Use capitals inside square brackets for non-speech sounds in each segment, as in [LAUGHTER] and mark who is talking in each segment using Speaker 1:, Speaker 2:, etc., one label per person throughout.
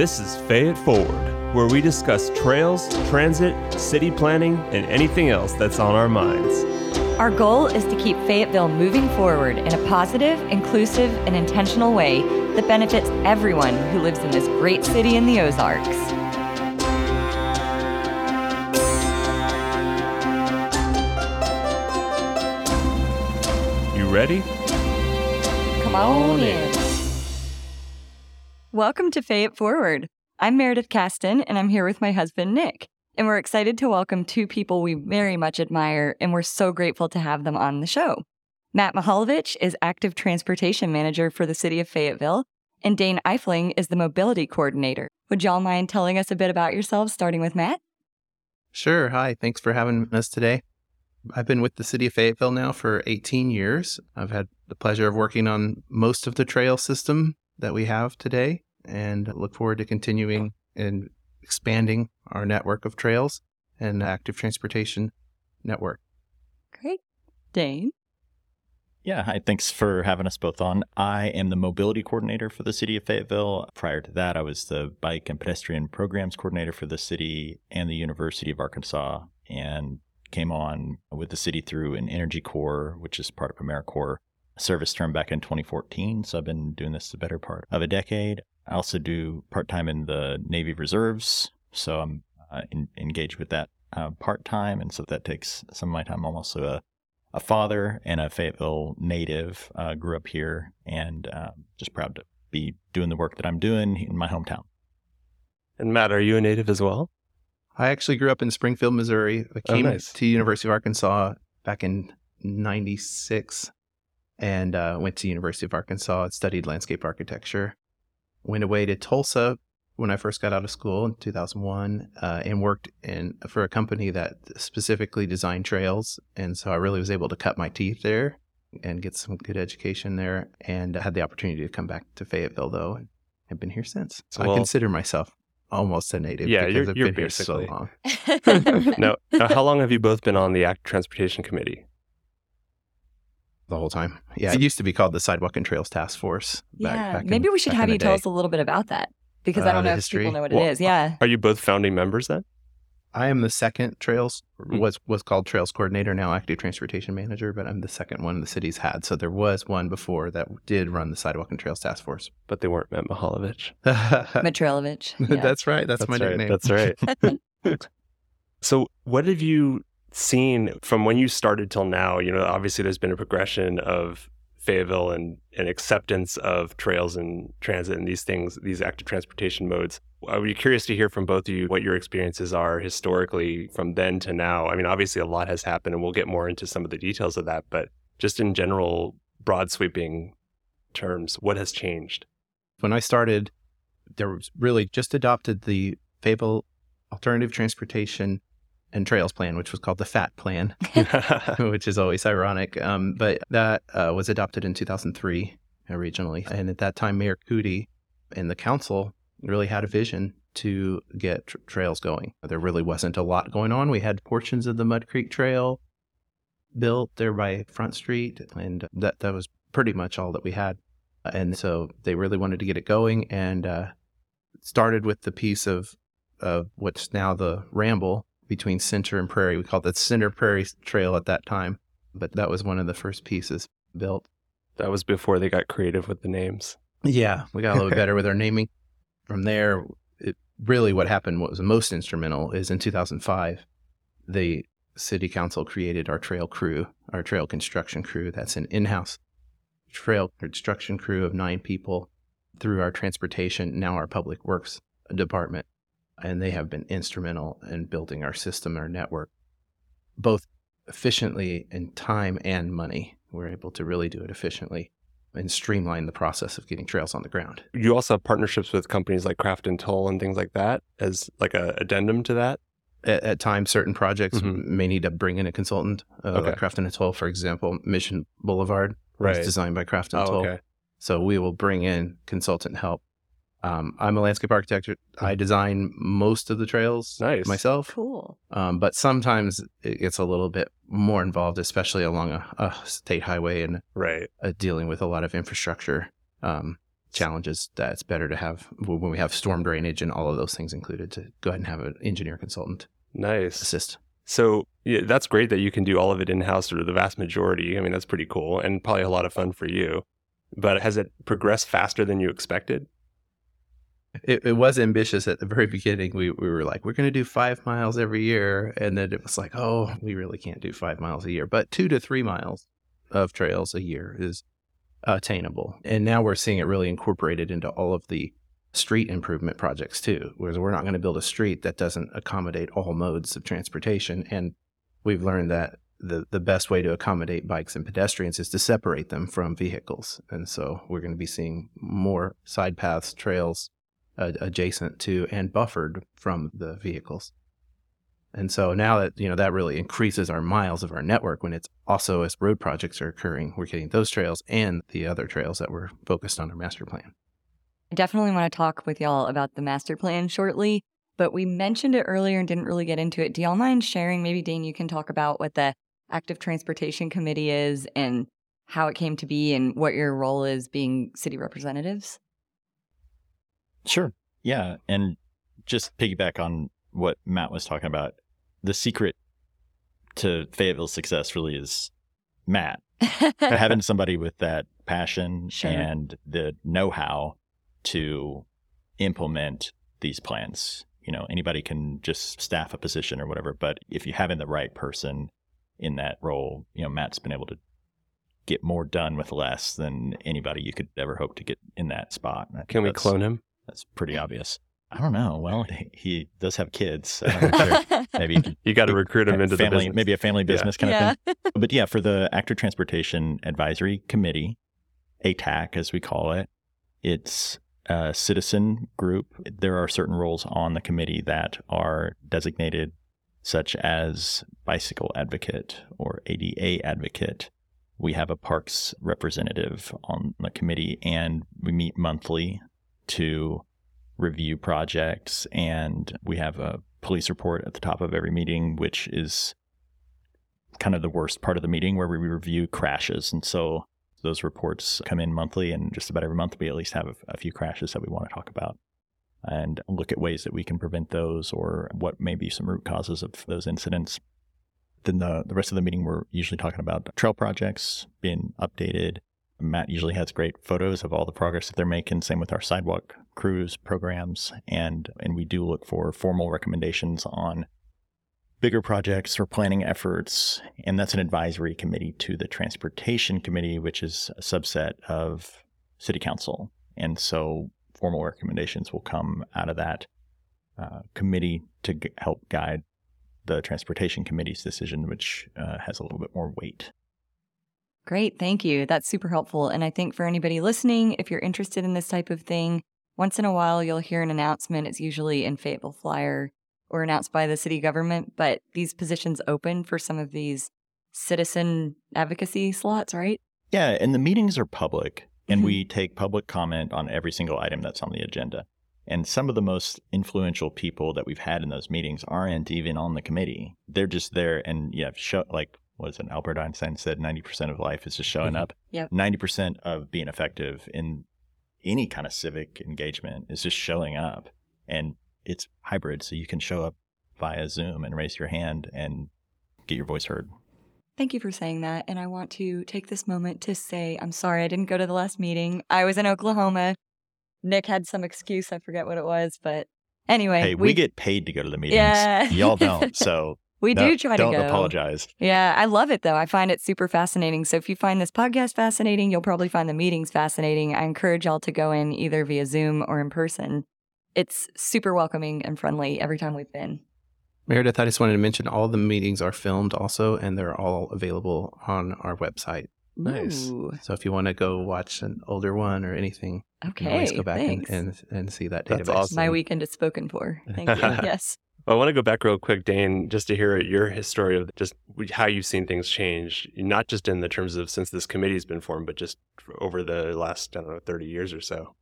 Speaker 1: This is Fayette Forward, where we discuss trails, transit, city planning, and anything else that's on our minds.
Speaker 2: Our goal is to keep Fayetteville moving forward in a positive, inclusive, and intentional way that benefits everyone who lives in this great city in the Ozarks.
Speaker 1: You ready?
Speaker 2: Come on in. Welcome to Fay It Forward. I'm Meredith Caston, and I'm here with my husband, Nick. And we're excited to welcome two people we very much admire, and we're so grateful to have them on the show. Matt Mihalevich is Active Transportation Manager for the City of Fayetteville, and Dane Eifling is the Mobility Coordinator. Would y'all mind telling us a bit about yourselves, starting with Matt?
Speaker 3: Sure. Hi. Thanks for having us today. I've been with the city of Fayetteville now for 18 years. I've had the pleasure of working on most of the trail system that we have today and look forward to continuing and expanding our network of trails and active transportation network.
Speaker 2: Great. Dane?
Speaker 4: Yeah, hi. Thanks for having us both on. I am the mobility coordinator for the city of Fayetteville. Prior to that, I was the bike and pedestrian programs coordinator for the city and the University of Arkansas and came on with the city through an Energy Corps, which is part of AmeriCorps service term back in 2014. So I've been doing this the better part of a decade. I also do part time in the Navy Reserves. So I'm uh, in, engaged with that uh, part time. And so that takes some of my time. I'm also a, a father and a Fayetteville native. Uh, grew up here and uh, just proud to be doing the work that I'm doing in my hometown.
Speaker 1: And Matt, are you a native as well?
Speaker 3: I actually grew up in Springfield, Missouri. I
Speaker 1: Oh,
Speaker 3: came
Speaker 1: nice.
Speaker 3: to University of Arkansas back in 96 and uh, went to University of Arkansas and studied landscape architecture. Went away to Tulsa when I first got out of school in 2001 uh, and worked in for a company that specifically designed trails. And so I really was able to cut my teeth there and get some good education there and had the opportunity to come back to Fayetteville though and have been here since. So
Speaker 1: Well-
Speaker 3: I consider myself almost a native
Speaker 1: Yeah,
Speaker 3: because
Speaker 1: you're-
Speaker 3: I've
Speaker 1: you're
Speaker 3: been here so long.
Speaker 1: no. [LAUGHS] [LAUGHS] Now, how long have you both been on the Act Transportation Committee?
Speaker 3: The whole time. Yeah, it used to be called the Sidewalk and Trails Task Force. Back,
Speaker 2: yeah.
Speaker 3: back in-
Speaker 2: Maybe we should have you tell us a little bit about that because I
Speaker 3: Uh,
Speaker 2: don't
Speaker 3: the
Speaker 2: know if
Speaker 3: history?
Speaker 2: people know what
Speaker 1: Well,
Speaker 2: it is. Yeah.
Speaker 1: Are you both founding members then?
Speaker 3: I am the second Trails
Speaker 1: Hmm.
Speaker 3: was was called Trails Coordinator, now Active Transportation Manager, but I'm the second one the city's had. So there was one before that did run the Sidewalk and Trails Task Force.
Speaker 1: But they weren't Matt Mihalevich. [LAUGHS]
Speaker 2: Matrilovich. Yeah.
Speaker 3: That's right. That's, my
Speaker 1: right.
Speaker 3: nickname.
Speaker 1: That's right. [LAUGHS] [LAUGHS] So, what have you seen from when you started till now? You know, obviously there's been a progression of Fayetteville and, and acceptance of trails and transit and these things, these active transportation modes. I would be curious to hear from both of you what your experiences are historically from then to now. I mean, obviously a lot has happened and we'll get more into some of the details of that, but just in general, broad sweeping terms, what has changed?
Speaker 3: when I started, there was really just adopted the Fable Alternative Transportation and Trails Plan, which was called the FAT Plan. [LAUGHS] [LAUGHS] which is always ironic. Um, but that uh, was adopted in 2003 originally. And at that time, Mayor Coody and the council really had a vision to get tr- trails going. There really wasn't a lot going on. We had portions of the Mud Creek Trail built there by Front Street, and that, that was pretty much all that we had. And so they really wanted to get it going and uh, started with the piece of, of what's now the Ramble between Center and Prairie. We called it the Center Prairie Trail at that time, but that was one of the first pieces built.
Speaker 1: that was before they got creative with the names.
Speaker 3: Yeah, we got a little better with our [LAUGHS] naming. From there, it, really what happened, what was most instrumental, is in 2005, the city council created our trail crew, our trail construction crew. That's an in house trail construction crew of nine people through our transportation, now our public works department. And they have been instrumental in building our system, our network, both efficiently in time and money. We're able to really do it efficiently and streamline the process of getting trails on the ground.
Speaker 1: You also have partnerships with companies like Crafton Tull and things like that as like a addendum to that.
Speaker 3: At, at times, certain projects
Speaker 1: Mhm.
Speaker 3: may need to bring in a consultant. Uh,
Speaker 1: Okay.
Speaker 3: like Crafton Tull, for example, Mission Boulevard was designed by Crafton
Speaker 1: Oh,
Speaker 3: Tull.
Speaker 1: okay.
Speaker 3: So we will bring in consultant help. Um, I'm a landscape architect. I design most of the trails
Speaker 1: Nice.
Speaker 3: myself.
Speaker 2: Cool.
Speaker 3: Um, but sometimes it gets a little bit more involved, especially along a, a state highway and
Speaker 1: Right.
Speaker 3: uh, dealing with a lot of infrastructure um, challenges that it's better to have when we have storm drainage and all of those things included to go ahead and have an engineer consultant
Speaker 1: Nice.
Speaker 3: assist.
Speaker 1: So yeah, that's great that you can do all of it in house or the vast majority. I mean, that's pretty cool and probably a lot of fun for you. But has it progressed faster than you expected?
Speaker 3: It, it was ambitious at the very beginning. We, we were like, we're going to do five miles every year. And then it was like, oh, we really can't do five miles a year. But two to three miles of trails a year is attainable. And now we're seeing it really incorporated into all of the street improvement projects too. Whereas we're not going to build a street that doesn't accommodate all modes of transportation. And we've learned that the, the best way to accommodate bikes and pedestrians is to separate them from vehicles. And so we're going to be seeing more side paths, trails adjacent to and buffered from the vehicles. And so now that, you know, that really increases our miles of our network when it's also as road projects are occurring, we're getting those trails and the other trails that we're focused on our master plan.
Speaker 2: I definitely want to talk with y'all about the master plan shortly, but we mentioned it earlier and didn't really get into it. Do y'all mind sharing? Maybe, Dane, you can talk about what the Active Transportation Committee is and how it came to be and what your role is being city representatives?
Speaker 4: Sure. Yeah. And just piggyback on what Matt was talking about, the secret to Fayetteville's success really is Matt. [LAUGHS] Having somebody with that passion
Speaker 2: Sure.
Speaker 4: and the know how to implement these plans. You know, anybody can just staff a position or whatever, but if you having the right person in that role, you know, Matt's been able to get more done with less than anybody you could ever hope to get in that spot. And I think
Speaker 1: Can we clone him?
Speaker 4: That's pretty obvious. I don't know. Well, he does have kids. I'm sure. [LAUGHS] Maybe you
Speaker 1: got to recruit him into
Speaker 4: family,
Speaker 1: the business.
Speaker 4: maybe a family
Speaker 1: Yeah.
Speaker 4: business kind
Speaker 2: yeah.
Speaker 4: of thing. [LAUGHS] But yeah, for the Active Transportation Advisory Committee, ATAC as we call it, it's a citizen group. There are certain roles on the committee that are designated, such as bicycle advocate or ADA advocate. We have a parks representative on the committee, and we meet monthly to review projects. And we have a police report at the top of every meeting, which is kind of the worst part of the meeting where we review crashes. And so those reports come in monthly, and just about every month we at least have a, few crashes that we want to talk about and look at ways that we can prevent those or what may be some root causes of those incidents. Then the, the rest of the meeting, we're usually talking about trail projects being updated. Matt usually has great photos of all the progress that they're making. Same with our sidewalk crews programs, and and we do look for formal recommendations on bigger projects or planning efforts. And that's an advisory committee to the transportation committee, which is a subset of city council. And so formal recommendations will come out of that uh, committee to g- help guide the transportation committee's decision, which uh, has a little bit more weight.
Speaker 2: Great. Thank you. That's super helpful. And I think for anybody listening, if you're interested in this type of thing, once in a while you'll hear an announcement. It's usually in Fayetteville Flyer or announced by the city government, but these positions open for some of these citizen advocacy slots, right?
Speaker 4: Yeah, and the meetings are public, and
Speaker 2: Mhm.
Speaker 4: we take public comment on every single item that's on the agenda. And some of the most influential people that we've had in those meetings aren't even on the committee. They're just there, and yeah, show like what is it? Albert Einstein said, ninety percent of life is just showing
Speaker 1: Mhm.
Speaker 4: up.
Speaker 2: Yep.
Speaker 4: Ninety percent of being effective in any kind of civic engagement is just showing up, and it's hybrid, so you can show up via Zoom and raise your hand and get your voice heard.
Speaker 2: Thank you for saying that. And I want to take this moment to say I'm sorry I didn't go to the last meeting. I was in Oklahoma. Nick had some excuse. I forget what it was, but anyway,
Speaker 4: Hey, we, get paid to go to the meetings.
Speaker 2: Yeah.
Speaker 4: Y'all don't, [LAUGHS] so
Speaker 2: we
Speaker 4: no-
Speaker 2: do try to go.
Speaker 4: don't
Speaker 2: go.
Speaker 4: apologize.
Speaker 2: Yeah, I love it though. I find it super fascinating. So if you find this podcast fascinating, you'll probably find the meetings fascinating. I encourage y'all to go in either via Zoom or in person. It's super welcoming and friendly every time we've been.
Speaker 3: Meredith, I just wanted to mention all the meetings are filmed also, and they're all available on our website.
Speaker 1: Nice.
Speaker 2: Ooh,
Speaker 3: So if you want to go watch an older one or anything, you can
Speaker 2: okay.
Speaker 3: always go back and, and, and see that
Speaker 1: That's awesome.
Speaker 2: My weekend is spoken for. Thank you. [LAUGHS] yes.
Speaker 1: Well, I want to go back real quick, Dane, just to hear your history of just how you've seen things change, not just in the terms of since this committee's been formed, but just over the last, I don't know, 30 years or so.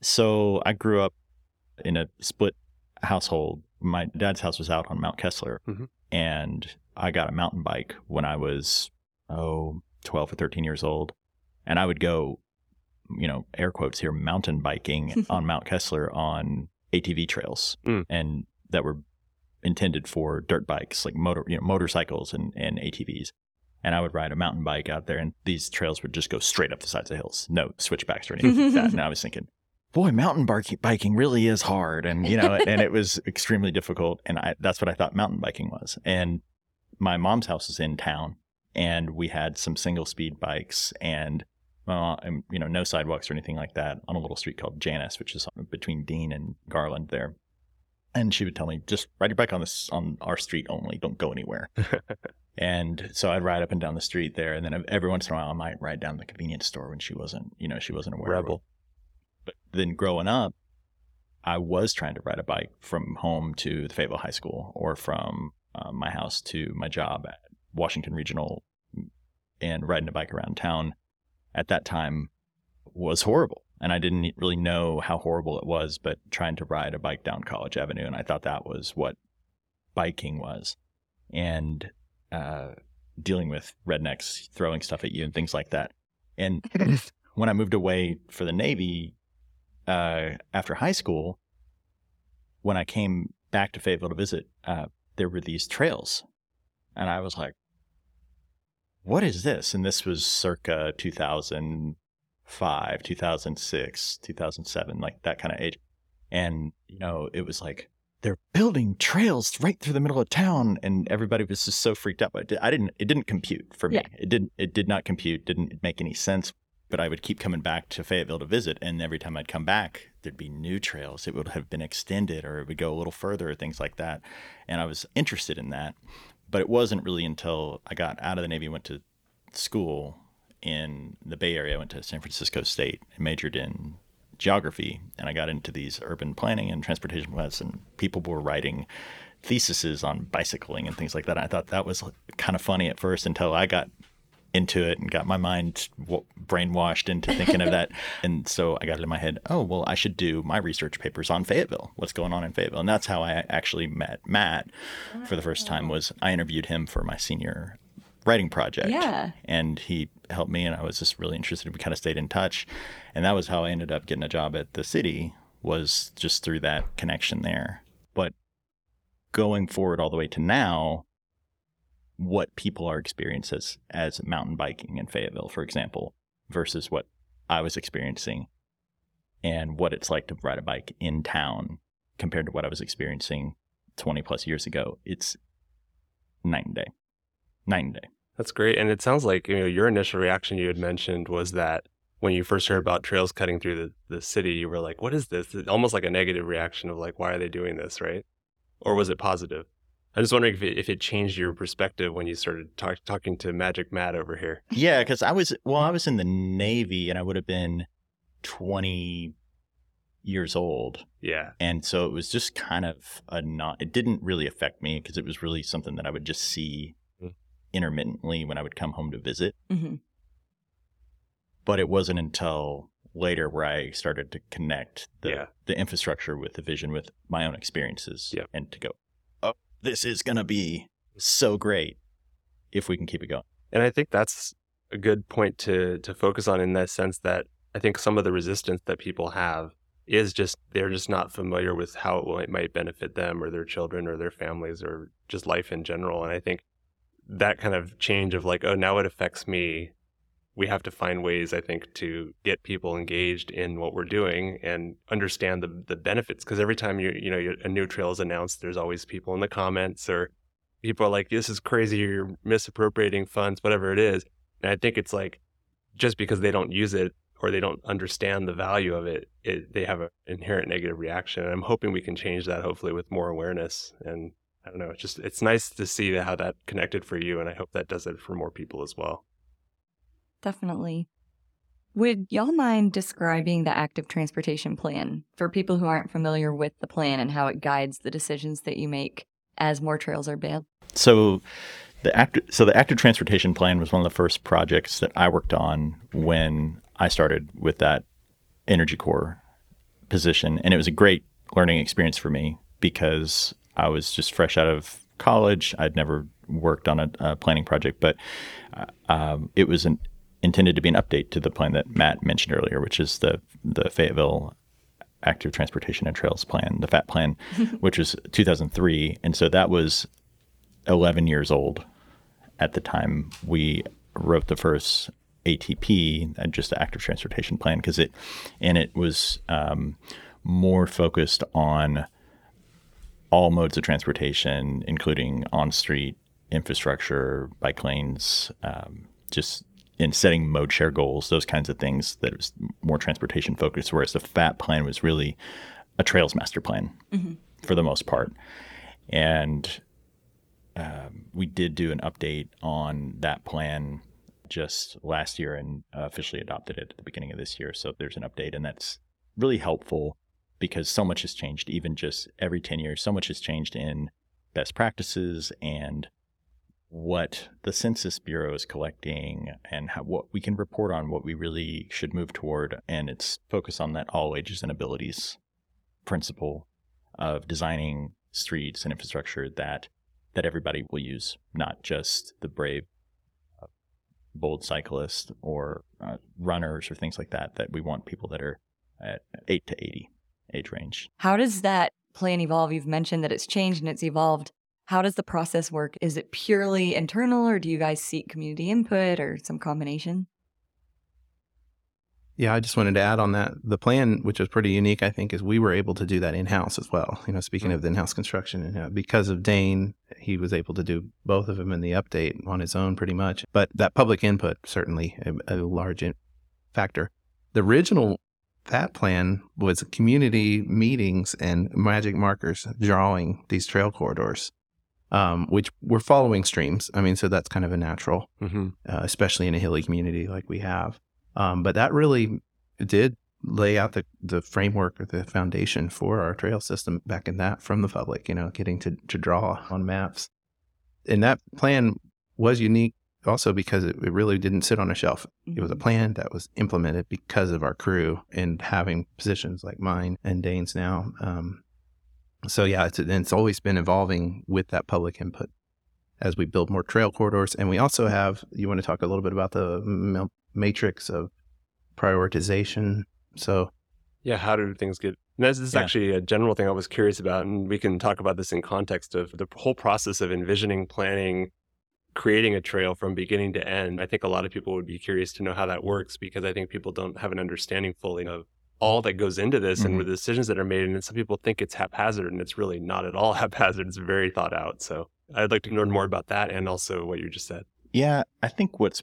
Speaker 4: So I grew up in a split household. My dad's house was out on Mount Kessler,
Speaker 1: Mhm.
Speaker 4: and I got a mountain bike when I was oh 12 or 13 years old, and I would go you know, air quotes here, mountain biking [LAUGHS] on Mount Kessler on ATV trails,
Speaker 1: Mm.
Speaker 4: and that were intended for dirt bikes, like motor, you know, motorcycles and, and ATVs. And I would ride a mountain bike out there, and these trails would just go straight up the sides of hills, no switchbacks or anything like that. And I was thinking, [LAUGHS] boy, mountain biking really is hard, and you know, and it was extremely difficult. And I, that's what I thought mountain biking was. And my mom's house is in town, and we had some single speed bikes and well, um, you know, no sidewalks or anything like that on a little street called Janice, which is between Dean and Garland there. And she would tell me, just ride your bike on this on our street only. Don't go anywhere. [LAUGHS] and so I'd ride up and down the street there, and then every once in a while I might ride down the convenience store when she wasn't, you know, she wasn't aware.
Speaker 1: Rebel.
Speaker 4: But then growing up, I was trying to ride a bike from home to the Fayetteville High School or from uh, my house to my job at Washington Regional, and riding a bike around town at that time was horrible. And I didn't really know how horrible it was, but trying to ride a bike down College Avenue, and I thought that was what biking was. And uh, dealing with rednecks throwing stuff at you and things like that. And [LAUGHS] when I moved away for the Navy uh, after high school, when I came back to Fayetteville to visit, uh, there were these trails. And I was like, what is this? And this was circa 2005, 2006, 2007, like that kind of age. And, you know, it was like, they're building trails right through the middle of town and everybody was just so freaked out but i didn't it didn't compute for me
Speaker 2: Yeah.
Speaker 4: it didn't it did not compute didn't make any sense but i would keep coming back to fayetteville to visit and every time i'd come back there'd be new trails it would have been extended or it would go a little further things like that and i was interested in that but it wasn't really until i got out of the navy went to school in the bay area i went to san francisco state and majored in geography and I got into these urban planning and transportation plans and people were writing theses on bicycling and things like that. I thought that was kind of funny at first until I got into it and got my mind brainwashed into thinking of that. [LAUGHS] And so I got it in my head, oh, well, I should do my research papers on Fayetteville. What's going on in Fayetteville? And that's how I actually met Matt for the first time was I interviewed him for my senior writing project.
Speaker 2: Yeah.
Speaker 4: and he helped me and i was just really interested. We kind of stayed in touch. And that was how i ended up getting a job at the city was just through that connection there. But going forward all the way to now what people are experiencing as, as mountain biking in fayetteville for example versus what i was experiencing and what it's like to ride a bike in town compared to what i was experiencing 20 plus years ago it's night and day. Night and day
Speaker 1: That's great. And it sounds like you know your initial reaction you had mentioned was that when you first heard about trails cutting through the, the city, you were like, "What is this?" It's almost like a negative reaction of like, "Why are they doing this?" Right? Or was it positive? I'm just wondering if it, if it changed your perspective when you started talk, talking to Magic Matt over here.
Speaker 4: Yeah, because I was well, I was in the Navy and I would have been twenty years old,
Speaker 1: Yeah,
Speaker 4: and so it was just kind of a not. It didn't really affect me because it was really something that I would just see. Intermittently when I would come home to visit.
Speaker 2: hmm
Speaker 4: But it wasn't until later where I started to connect the
Speaker 1: Yeah.
Speaker 4: the infrastructure with the vision with my own experiences,
Speaker 1: Yeah.
Speaker 4: and to go, oh, this is gonna be so great if we can keep it going.
Speaker 1: and I think that's a good point to to focus on in that sense that I think some of the resistance that people have is just they're just not familiar with how it might benefit them or their children or their families or just life in general. And I think that kind of change of like, oh, now it affects me. We have to find ways, I think, to get people engaged in what we're doing and understand the the benefits. Because every time you you know a new trail is announced, there's always people in the comments or people are like, "This is crazy. You're misappropriating funds, whatever it is." And I think it's like just because they don't use it or they don't understand the value of it, it they have an inherent negative reaction. And I'm hoping we can change that, hopefully, with more awareness. And I don't know, it's just it's nice to see how that connected for you, and I hope that does it for more people as well.
Speaker 2: Definitely. Would y'all mind describing the active transportation plan for people who aren't familiar with the plan and how it guides the decisions that you make as more trails are built?
Speaker 4: So the active so the active transportation plan was one of the first projects that I worked on when I started with that Energy Corps position and it was a great learning experience for me because I was just fresh out of college. I'd never worked on a, a planning project, but uh, um, it was an intended to be an update to the plan that Matt mentioned earlier, which is the the Fayetteville Active Transportation and Trails Plan, the FAT plan, [LAUGHS] which was 2003, and so that was 11 years old at the time we wrote the first ATP, and just the Active Transportation Plan, because it and it was um, more focused on all modes of transportation, including on-street infrastructure, bike lanes, um, just in setting mode share goals, those kinds of things that was more transportation focused, whereas the FAT plan was really a trails master plan mm-hmm. for the most part. And um, we did do an update on that plan just last year and officially adopted it at the beginning of this year. So there's an update, and that's really helpful because so much has changed, even just every 10 years, so much has changed in best practices and what the Census Bureau is collecting and how, what we can report on, what we really should move toward. And it's focused on that all ages and abilities principle of designing streets and infrastructure that that everybody will use, not just the brave, uh, bold cyclists or uh, runners or things like that. That we want people that are at eight to eighty age range.
Speaker 2: How does that plan evolve? You've mentioned that it's changed and it's evolved. How does the process work? Is it purely internal or do you guys seek community input or some combination?
Speaker 3: Yeah, I just wanted to add on that. The plan, which was pretty unique, I think, is we were able to do that in house as well. You know, speaking of the in house construction, and uh, because of Dane, he was able to do both of them in the update on his own pretty much. But that public input, certainly a, a large in- factor. The original that plan was community meetings and magic markers drawing these trail corridors um, which we're following streams. I mean, so that's kind of a natural, mm-hmm. uh, especially in a hilly community like we have. Um, but that really did lay out the, the framework or the foundation for our trail system back in that from the public, you know, getting to, to draw on maps. And that plan was unique also because it, it really didn't sit on a shelf. It was a mm-hmm. plan that was implemented because of our crew and having positions like mine and Dane's now. Um, so yeah, it's, it's always been evolving with that public input as we build more trail corridors. And we also have, you want to talk a little bit about the matrix of prioritization. So
Speaker 1: yeah, how do things get? and this is yeah. actually a general thing I was curious about, and we can talk about this in context of the whole process of envisioning, planning, creating a trail from beginning to end. I think a lot of people would be curious to know how that works because I think people don't have an understanding fully of all that goes into this mm-hmm. and the decisions that are made. And some people think it's haphazard, and it's really not at all [LAUGHS] haphazard. It's very thought out. So I'd like to learn more about that and also what you just said.
Speaker 4: Yeah, I think what's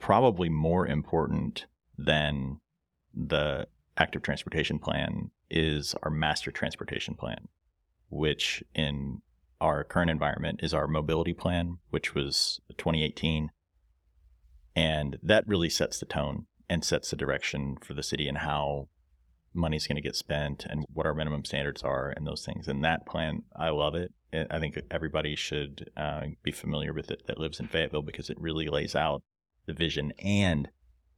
Speaker 4: probably more important than the active transportation plan is our master transportation plan, which in our current environment is our mobility plan, which was 2018. And that really sets the tone and sets the direction for the city and how money's going to get spent and what our minimum standards are and those things. And that plan, I love it. I think everybody should uh, be familiar with it that lives in Fayetteville because it really lays out the vision and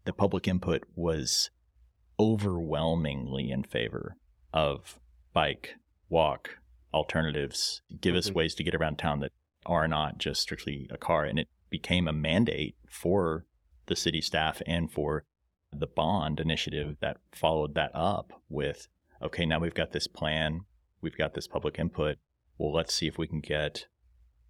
Speaker 4: the public input was overwhelmingly in favor of bike, walk, alternatives, give mm-hmm. us ways to get around town that are not just strictly a car. And it became a mandate for the city staff and for the bond initiative that followed that up with okay, now we've got this plan, we've got this public input. Well, let's see if we can get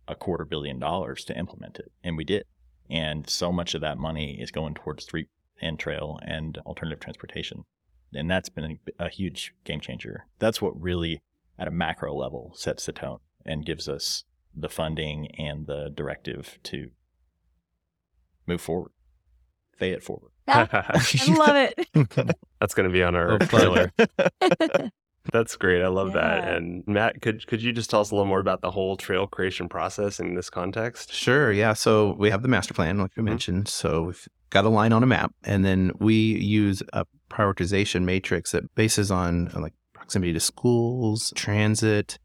Speaker 4: a quarter billion dollars to implement it. And we did. And so much of that money is going towards street and trail and alternative transportation. And that's been a, a huge game changer. That's what really, at a macro level, sets the tone and gives us the funding and the directive to move forward, fay it forward. [LAUGHS]
Speaker 2: I love it. [LAUGHS]
Speaker 1: That's going to be on our trailer. [LAUGHS] That's great. I love yeah. that. And Matt, could could you just tell us a little more about the whole trail creation process in this context?
Speaker 3: Sure. Yeah. So we have the master plan, like you mm-hmm. mentioned. So we've got a line on a map, and then we use a prioritization matrix that bases on like proximity to schools, transit,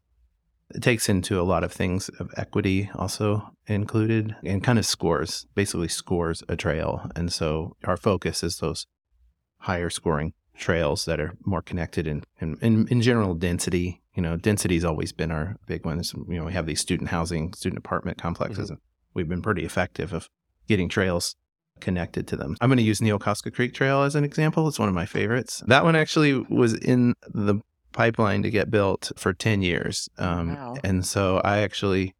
Speaker 3: it takes into a lot of things of equity also included and kind of scores, basically scores a trail. And so our focus is those higher scoring trails that are more connected and in, in, in general density. You know, density has always been our big one. you know, we have these student housing, student apartment complexes, mm-hmm. and we've been pretty effective of getting trails connected to them. I'm going to use Niokaska Creek Trail as an example. It's one of my favorites. That one actually was in the pipeline to get built for 10 years. Um,
Speaker 2: Wow.
Speaker 3: And so I actually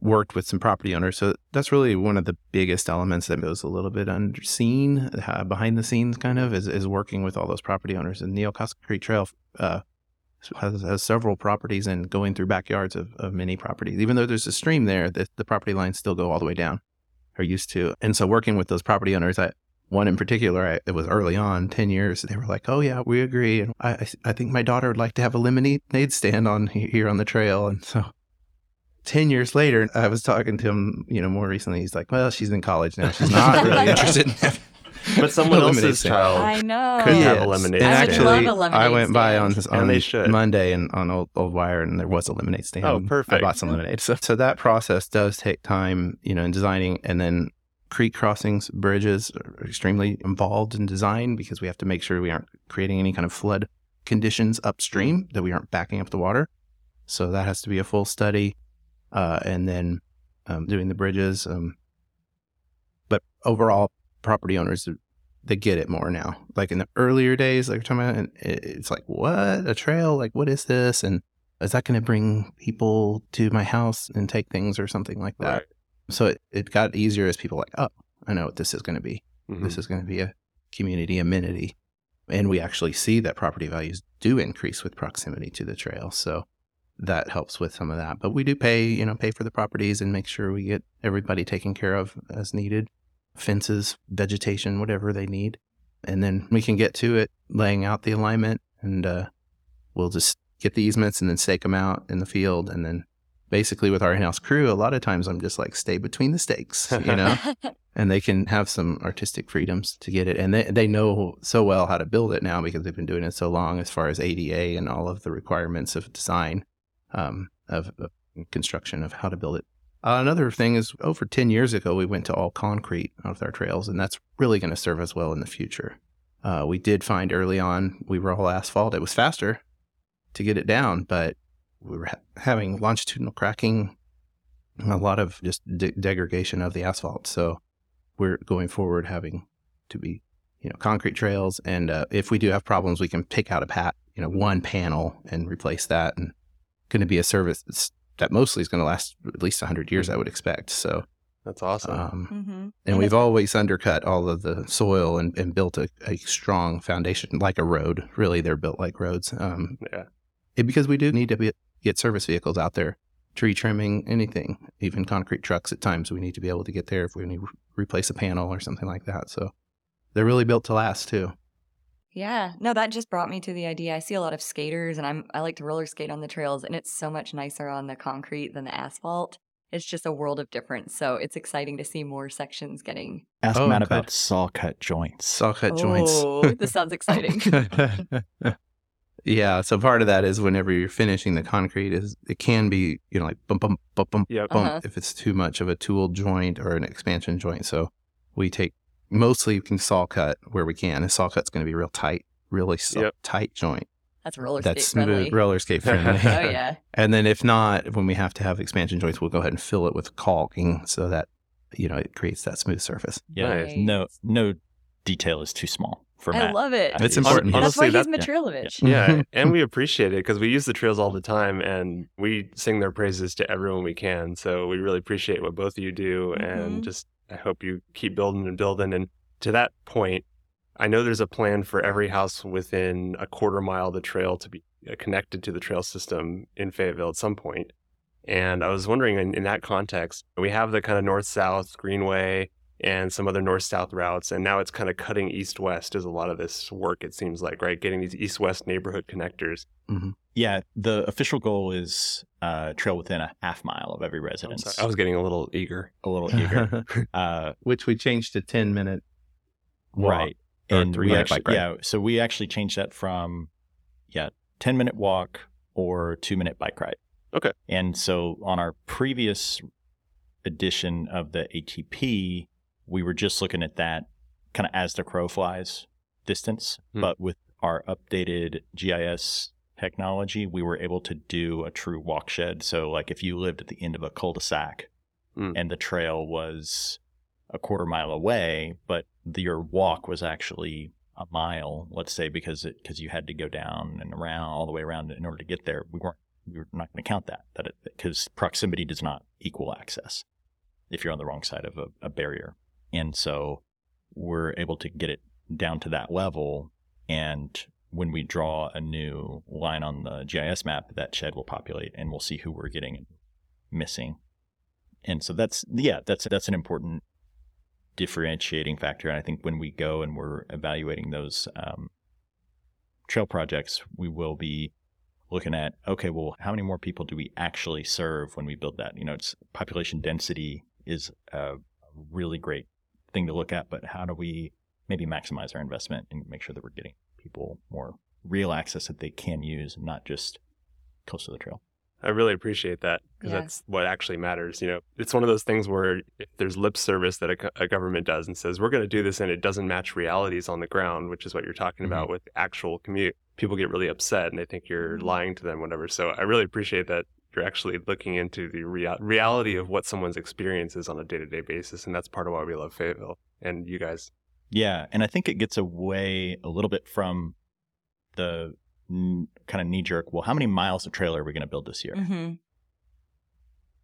Speaker 3: worked with some property owners. So that's really one of the biggest elements that goes a little bit unseen, uh, behind the scenes kind of, is, is working with all those property owners. And Neil Niokaska Creek Trail uh, has, has several properties and going through backyards of, of many properties. Even though there's a stream there, the, the property lines still go all the way down or used to. And so working with those property owners, I, one in particular, I, it was early on, 10 years, they were like, oh, yeah, we agree. And I, I, I think my daughter would like to have a lemonade stand on here on the trail. And so 10 years later, I was talking to him, you know, more recently. He's like, well, she's in college now. She's not [LAUGHS] really interested in having
Speaker 1: But [LAUGHS] someone
Speaker 3: a lemonade
Speaker 1: else's
Speaker 3: stand.
Speaker 1: child
Speaker 2: I know.
Speaker 1: could have a lemonade
Speaker 3: And
Speaker 2: I would
Speaker 1: stand.
Speaker 2: love
Speaker 3: actually,
Speaker 2: a lemonade
Speaker 3: I went by on,
Speaker 2: stand.
Speaker 3: on
Speaker 1: And they.
Speaker 3: Monday and on Old, Old Wire, and there was a lemonade stand.
Speaker 1: Oh,
Speaker 3: I
Speaker 1: perfect.
Speaker 3: bought some lemonade. So, so that process does take time, you know, in designing, and then creek crossings, bridges are extremely involved in design because we have to make sure we aren't creating any kind of flood conditions upstream that we aren't backing up the water. So that has to be a full study, uh, and then um, doing the bridges. Um, but overall, property owners they get it more now. Like in the earlier days, like you're talking about, and it's like, what a trail? Like, what is this? And is that going to bring people to my house and take things or something like that?
Speaker 1: Right.
Speaker 3: So it, it got easier as people like, oh, I know what this is going to be.
Speaker 1: Mhm.
Speaker 3: This is going to be a community amenity. And we actually see that property values do increase with proximity to the trail. So that helps with some of that. But we do pay, you know, pay for the properties and make sure we get everybody taken care of as needed. Fences, vegetation, whatever they need. And then we can get to it, laying out the alignment, and uh, we'll just get the easements and then stake them out in the field. And then basically with our in-house crew, a lot of times I'm just like, stay between the stakes, you know? [LAUGHS] and they can have some artistic freedoms to get it. And they, they know so well how to build it now because they've been doing it so long as far as ADA and all of the requirements of design, um, of, of construction of how to build it. Uh, another thing is over 10 years ago, we went to all concrete with our trails, and that's really going to serve us well in the future. Uh, we did find early on we were all asphalt. It was faster to get it down, but we were ha- having longitudinal cracking, a lot of just de- degradation of the asphalt. So we're going forward having to be, you know, concrete trails. And uh, if we do have problems, we can pick out a pat, you know, one panel and replace that. And going to be a service that's, that mostly is going to last at least 100 years, I would expect. So,
Speaker 1: That's awesome.
Speaker 3: um,
Speaker 2: hmm
Speaker 3: and we've always undercut all of the soil and, and built a, a strong foundation like a road. Really, they're built like roads. Um,
Speaker 1: yeah.
Speaker 3: it- because we do need to be, get service vehicles out there, tree trimming, anything, even concrete trucks at times. We need to be able to get there if we need to replace a panel or something like that. So they're really built to last too.
Speaker 2: Yeah. No, that just brought me to the idea. I see a lot of skaters and I'm I like to roller skate on the trails and it's so much nicer on the concrete than the asphalt. It's just a world of difference. So it's exciting to see more sections getting
Speaker 4: Ask
Speaker 3: Oh,
Speaker 4: Matt about saw cut joints.
Speaker 3: Saw cut joints.
Speaker 2: Oh, this sounds [LAUGHS] exciting. [LAUGHS] [LAUGHS]
Speaker 3: yeah. So part of that is whenever you're finishing the concrete is it can be, you know, like bump, bump, bump, bump,
Speaker 1: Yep.
Speaker 3: bump
Speaker 2: Uh-huh.
Speaker 3: if it's too much of a tool joint or an expansion joint. So we take mostly we can saw cut where we can. A saw cut's going to be real tight, really saw,
Speaker 1: Yep.
Speaker 3: tight joint.
Speaker 2: That's roller
Speaker 3: That's
Speaker 2: skate friendly.
Speaker 3: smooth, roller skate [LAUGHS] friendly.
Speaker 2: oh yeah. [LAUGHS]
Speaker 3: And then if not, when we have to have expansion joints, we'll go ahead and fill it with caulking so that you know it creates that smooth surface.
Speaker 4: Yeah,
Speaker 1: Nice.
Speaker 4: no, no detail is too small for
Speaker 2: I love it.
Speaker 3: It's important.
Speaker 2: And that's why
Speaker 1: Honestly,
Speaker 2: he's
Speaker 1: that-
Speaker 2: Matrilovich.
Speaker 1: yeah, [LAUGHS] and we appreciate it because we use the trails all the time, and we sing their praises to everyone we can. So we really appreciate what both of you do,
Speaker 2: Mhm.
Speaker 1: and just I hope you keep building and building. And to that point, I know there's a plan for every house within a quarter mile of the trail to be uh, connected to the trail system in Fayetteville at some point. And I was wondering, in, in that context, we have the kind of north south greenway and some other north south routes, and now it's kind of cutting east west is a lot of this work. It seems like right, getting these east west neighborhood connectors.
Speaker 4: Yeah, the official goal is uh, trail within a half mile of every residence.
Speaker 1: I was getting a little eager.
Speaker 4: a little eager. [LAUGHS] [LAUGHS] uh,
Speaker 3: Which we changed to 10 minute walk.
Speaker 4: right.
Speaker 3: or
Speaker 4: And
Speaker 3: three
Speaker 4: we
Speaker 3: minute
Speaker 4: actually,
Speaker 3: bike ride.
Speaker 4: yeah, so we actually changed that from, yeah, 10 minute walk or two minute bike ride.
Speaker 1: Okay.
Speaker 4: And so on our previous edition of the ATP, we were just looking at that kind of as the crow flies distance.
Speaker 1: Hmm.
Speaker 4: But with our updated GIS technology, we were able to do a true walk shed. So, like if you lived at the end of a cul de sac
Speaker 1: Hmm.
Speaker 4: and the trail was a quarter mile away, but the, your walk was actually a mile, let's say, because it because you had to go down and around all the way around in order to get there. We weren't we were not going to count that that because proximity does not equal access if you're on the wrong side of a, a barrier, and so we're able to get it down to that level. And when we draw a new line on the GIS map, that shed will populate, and we'll see who we're getting missing. And so that's yeah, that's that's an important differentiating factor. And I think when we go and we're evaluating those um, trail projects, we will be looking at okay, well, how many more people do we actually serve when we build that? You know, it's population density is a really great thing to look at, but how do we maybe maximize our investment and make sure that we're getting people more real access that they can use, and not just close to the trail?
Speaker 1: I really appreciate that because
Speaker 2: Yeah.
Speaker 1: that's what actually matters. You know, it's one of those things where if there's lip service that a, a government does and says we're going to do this, and it doesn't match realities on the ground, which is what you're talking about mm-hmm. with actual commute. People get really upset and they think you're mm-hmm. lying to them, whatever. So I really appreciate that you're actually looking into the rea- reality of what someone's experience is on a day to day basis, and that's part of why we love Fayetteville and you guys.
Speaker 4: Yeah, and I think it gets away a little bit from the n- kind of knee jerk. Well, how many miles of trailer are we going to build this year?
Speaker 2: hmm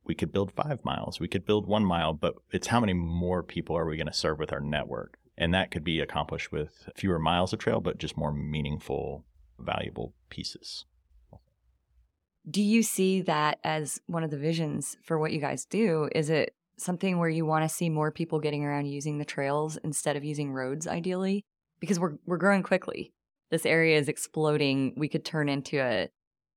Speaker 4: We could build five miles, we could build one mile, but it's how many more people are we going to serve with our network? And that could be accomplished with fewer miles of trail, but just more meaningful, valuable pieces.
Speaker 2: Do you see that as one of the visions for what you guys do? Is it something where you want to see more people getting around using the trails instead of using roads ideally? Because we're we're growing quickly. This area is exploding. We could turn into a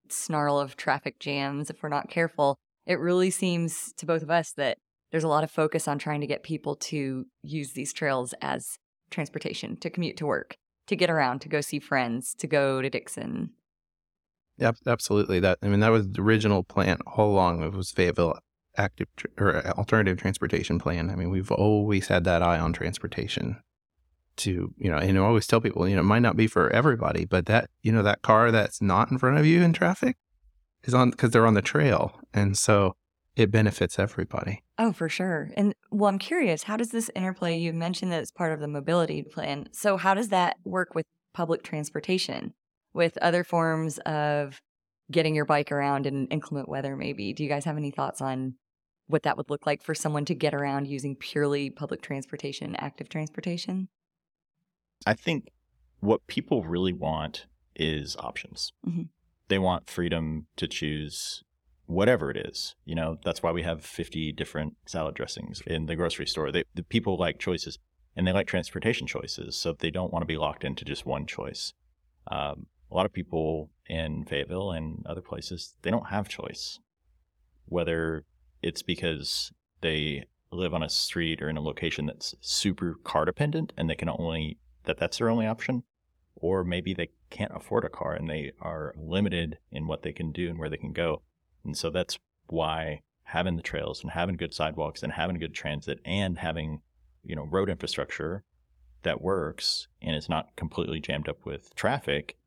Speaker 2: snarl of traffic jams if we're not careful. It really seems to both of us that there's a lot of focus on trying to get people to use these trails as transportation, to commute to work, to get around, to go see friends, to go to Dickson.
Speaker 3: Yep, absolutely. That I mean, that was the original plan all along. It was Fayetteville active tr- or uh, alternative transportation plan. I mean, we've always had that eye on transportation. To you know, and I always tell people, you know, it might not be for everybody, but that you know, that car that's not in front of you in traffic is on because they're on the trail, and so it benefits everybody.
Speaker 2: Oh, for sure. And well, I'm curious, how does this interplay? You mentioned that it's part of the mobility plan. So, how does that work with public transportation, with other forms of getting your bike around in inclement weather, maybe? Do you guys have any thoughts on what that would look like for someone to get around using purely public transportation, active transportation?
Speaker 4: I think what people really want is options.
Speaker 2: Mhm.
Speaker 4: They want freedom to choose whatever it is. You know, that's why we have 50 different salad dressings in the grocery store. They, the people like choices and they like transportation choices. So they don't want to be locked into just one choice. Um, a lot of people in Fayetteville and other places, they don't have choice. Whether it's because they live on a street or in a location that's super car dependent and they can only that that's their only option or maybe they can't afford a car and they are limited in what they can do and where they can go and so that's why having the trails and having good sidewalks and having good transit and having you know road infrastructure that works and is not completely jammed up with traffic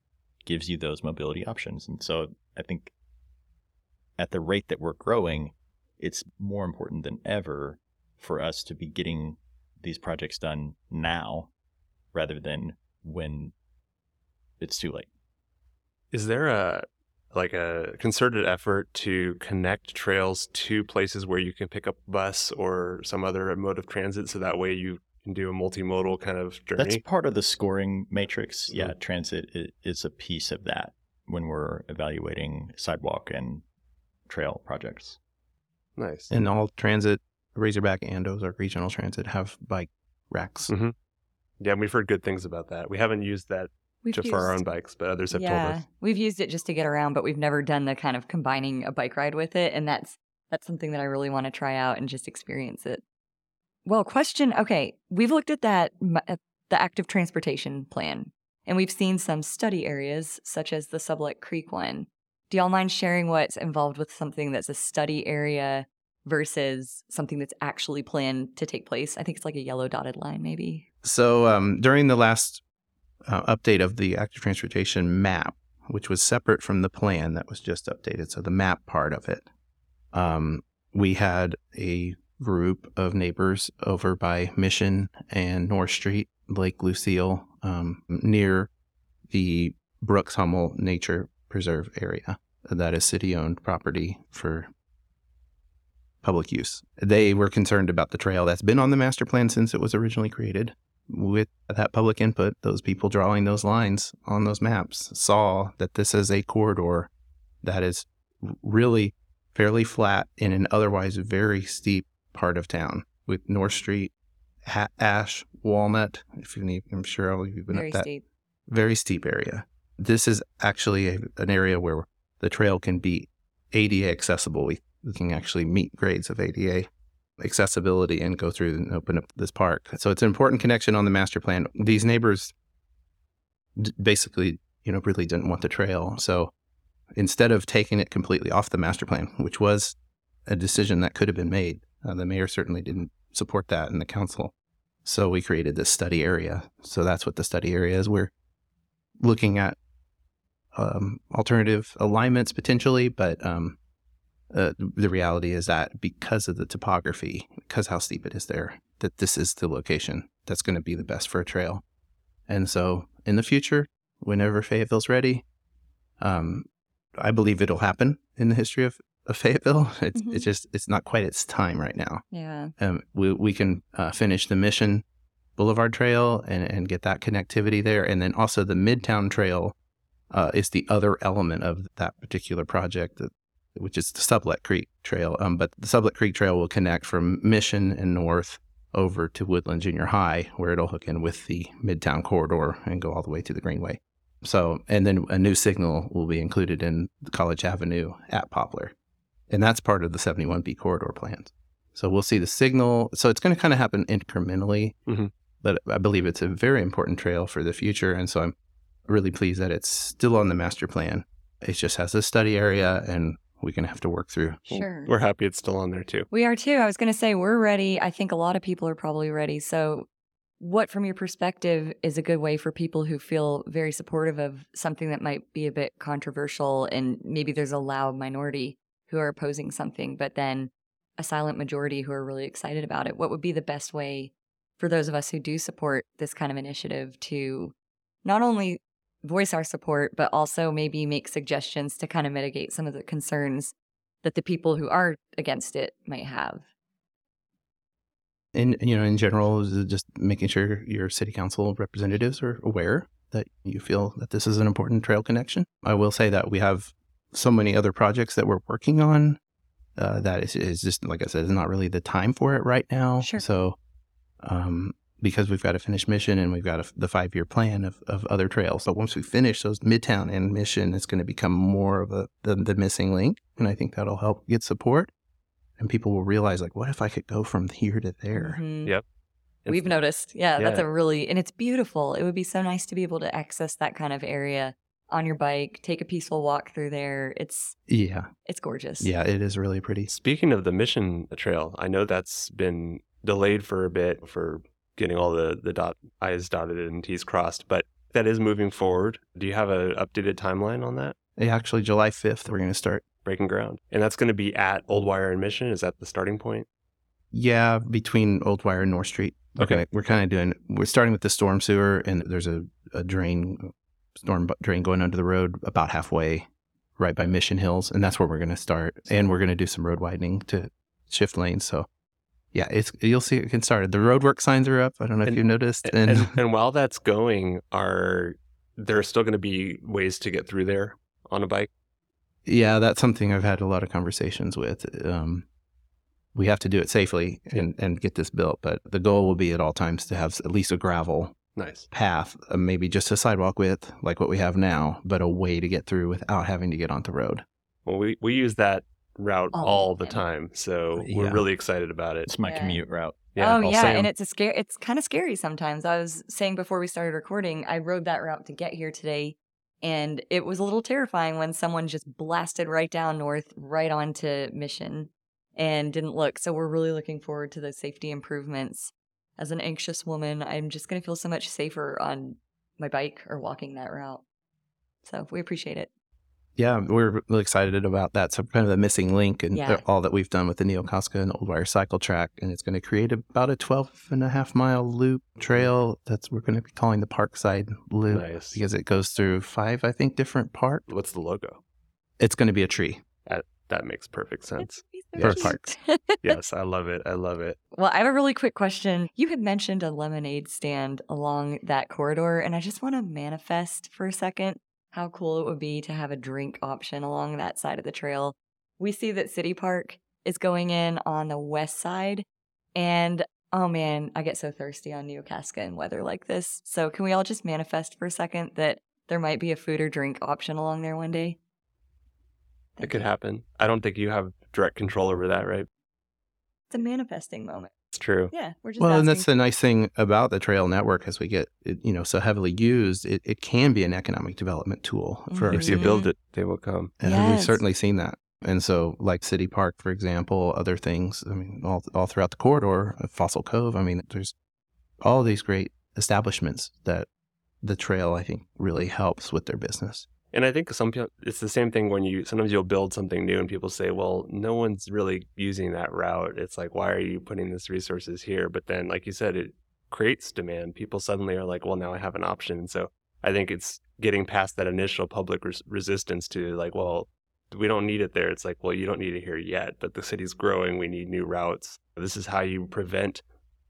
Speaker 4: gives you those mobility options and so i think at the rate that we're growing it's more important than ever for us to be getting these projects done now rather than when it's too late.
Speaker 1: Is there a like a concerted effort to connect trails to places where you can pick up bus or some other mode of transit so that way you can do a multimodal kind of journey?
Speaker 4: That's part of the scoring matrix. Yeah, transit is a piece of that when we're evaluating sidewalk and trail projects.
Speaker 1: nice.
Speaker 3: And all transit, Razorback and Ozark Regional Transit have bike racks.
Speaker 1: Mhm. Yeah, we've heard good things about that. We haven't used that
Speaker 2: We've
Speaker 1: just for our own bikes, but others have told us.
Speaker 2: We've used it just to get around, but we've never done the kind of combining a bike ride with it, and that's that's something that I really want to try out and just experience it. Well, question. Okay, we've looked at that at the active transportation plan, and we've seen some study areas such as the Sublett Creek one. Do y'all mind sharing what's involved with something that's a study area versus something that's actually planned to take place? I think it's like a yellow dotted line, maybe.
Speaker 3: So um, during the last uh, update of the active transportation map, which was separate from the plan that was just updated, so the map part of it, um, we had a group of neighbors over by Mission and North Street, Lake Lucille, um, near the Brooks Hummel Nature Preserve area. That is city owned property for public use. They were concerned about the trail that's been on the master plan since it was originally created. With that public input, those people drawing those lines on those maps saw that this is a corridor that is really fairly flat in an otherwise very steep part of town with North Street, ha- Ash, Walnut. If you need, I'm sure all of you've been
Speaker 2: Very
Speaker 3: up that
Speaker 2: steep.
Speaker 3: very steep area. This is actually a, an area where the trail can be ADA accessible. We, we can actually meet grades of ADA accessibility and go through and open up this park. So it's an important connection on the master plan. These neighbors d- basically, you know, really didn't want the trail. So instead of taking it completely off the master plan, which was a decision that could have been made, uh, the mayor certainly didn't support that in the council. So we created this study area. So that's what the study area is. We're looking at um, alternative alignments potentially, but um, uh, the reality is that because of the topography, because how steep it is there, that this is the location that's going to be the best for a trail. And so in the future, whenever Fayetteville's ready, um, I believe it'll happen in the history of, of Fayetteville. It's,
Speaker 2: Mhm.
Speaker 3: it's just it's not quite its time right now
Speaker 2: Yeah.
Speaker 3: um, we, we can uh, finish the Mission Boulevard Trail and, and get that connectivity there. And then also the Midtown Trail uh, is the other element of that particular project, that, which is the Sublett Creek Trail. Um, but the Sublett Creek Trail will connect from Mission and north over to Woodland Junior High, where it'll hook in with the Midtown corridor and go all the way to the Greenway. So, and then a new signal will be included in College Avenue at Poplar. And that's part of the 71B corridor plans. So we'll see the signal. So it's going to kind of happen incrementally,
Speaker 1: Mhm.
Speaker 3: but I believe it's a very important trail for the future. And so I'm really pleased that it's still on the master plan. It just has a study area, and we're going to have to work through.
Speaker 2: Sure.
Speaker 1: We're happy it's still on there too.
Speaker 2: We are too. I was going to say we're ready. I think a lot of people are probably ready. So, what from your perspective is a good way for people who feel very supportive of something that might be a bit controversial and maybe there's a loud minority who are opposing something, but then a silent majority who are really excited about it? What would be the best way for those of us who do support this kind of initiative to not only voice our support, but also maybe make suggestions to kind of mitigate some of the concerns that the people who are against it might have?
Speaker 3: And you know in general just making sure your city council representatives are aware that you feel that this is an important trail connection i will say that we have so many other projects that we're working on uh, that is, is just like i said is not really the time for it right now
Speaker 2: Sure.
Speaker 3: so um, because we've got to finish mission and we've got a, the five year plan of, of other trails so once we finish those midtown and mission it's going to become more of a the, the missing link and i think that'll help get support and people will realize like what if i could go from here to there
Speaker 2: Mhm.
Speaker 1: Yep. And
Speaker 2: We've noticed. Yeah, that's a really, and it's beautiful. It would be so nice to be able to access that kind of area on your bike, take a peaceful walk through there. It's
Speaker 3: yeah
Speaker 2: it's gorgeous.
Speaker 3: Yeah, it is really pretty.
Speaker 1: Speaking of the mission trail, I know that's been delayed for a bit for getting all the, the dot I's dotted and T's crossed, but that is moving forward. Do you have an updated timeline on that?
Speaker 3: Yeah, Actually, July 5th, we're going to start.
Speaker 1: Breaking ground. And that's going to be at Old Wire and Mission. Is that the starting point?
Speaker 3: Yeah, between Old Wire and North Street. We're
Speaker 1: Okay.
Speaker 3: we're kind of doing, we're starting with the storm sewer, and there's a, a drain, storm drain going under the road about halfway right by Mission Hills. And that's where we're going to start. And we're going to do some road widening to shift lanes. So, yeah, it's you'll see it can start. The roadwork signs are up. I don't know if you noticed.
Speaker 1: And,
Speaker 3: And,
Speaker 1: and, [LAUGHS] and while that's going, are there still going to be ways to get through there on a bike?
Speaker 3: Yeah, that's something I've had a lot of conversations with. Um, we have to do it safely and, and get this built, but the goal will be at all times to have at least a gravel
Speaker 1: Nice.
Speaker 3: path, uh, maybe just a sidewalk width like what we have now, but a way to get through without having to get onto the road.
Speaker 1: Well, we, we use that route
Speaker 2: All the
Speaker 1: all the
Speaker 2: time.
Speaker 1: time. So we're really excited about it.
Speaker 4: It's my
Speaker 2: Yeah.
Speaker 4: commute route.
Speaker 1: Yeah,
Speaker 2: oh
Speaker 1: I'll
Speaker 2: yeah, and it's a scare. It's kind of scary sometimes. I was saying before we started recording, I rode that route to get here today, and it was a little terrifying when someone just blasted right down north, right onto Mission, and didn't look. So we're really looking forward to those safety improvements. As an anxious woman, I'm just going to feel so much safer on my bike or walking that route. So we appreciate it.
Speaker 3: Yeah, we're really excited about that. So kind of the missing link and
Speaker 2: Yeah.
Speaker 3: all that we've done with the Niokaska and Old Wire cycle track. And it's going to create about a 12 and a half mile loop trail that's we're going to be calling the Parkside Loop
Speaker 1: Nice.
Speaker 3: because it goes through five, I think, different parks.
Speaker 1: What's the logo?
Speaker 3: It's going to be a tree.
Speaker 1: That, That makes perfect sense.
Speaker 3: For
Speaker 2: Cute.
Speaker 3: parks.
Speaker 1: yes, I love it. I love it.
Speaker 2: Well, I have a really quick question. You had mentioned a lemonade stand along that corridor, and I just want to manifest for a second how cool it would be to have a drink option along that side of the trail. We see that City Park is going in on the west side, and oh man, I get so thirsty on Niokaska in weather like this. So, can we all just manifest for a second that there might be a food or drink option along there one day?
Speaker 1: It could happen. I don't think you have direct control over that, right?
Speaker 2: It's a manifesting moment.
Speaker 1: It's true.
Speaker 2: Yeah, we're just
Speaker 3: Well, and that's the nice thing about the trail network as we get it, you know, so heavily used, it, it can be an economic development tool for our
Speaker 2: Mhm.
Speaker 1: If you build it, they will come.
Speaker 3: And
Speaker 2: Yes.
Speaker 3: we've certainly seen that. And so, like City Park, for example, other things, I mean, all, all throughout the corridor, uh, Fossil Cove, I mean, there's all these great establishments that the trail, I think, really helps with their business.
Speaker 1: And I think some people, it's the same thing when you sometimes you'll build something new and people say, well, no one's really using that route. It's like, why are you putting this resources here? But then, like you said, it creates demand. People suddenly are like, well, now I have an option. And so I think it's getting past that initial public res- resistance to like, well, we don't need it there. It's like, well, you don't need it here yet, but the city's growing. We need new routes. This is how you prevent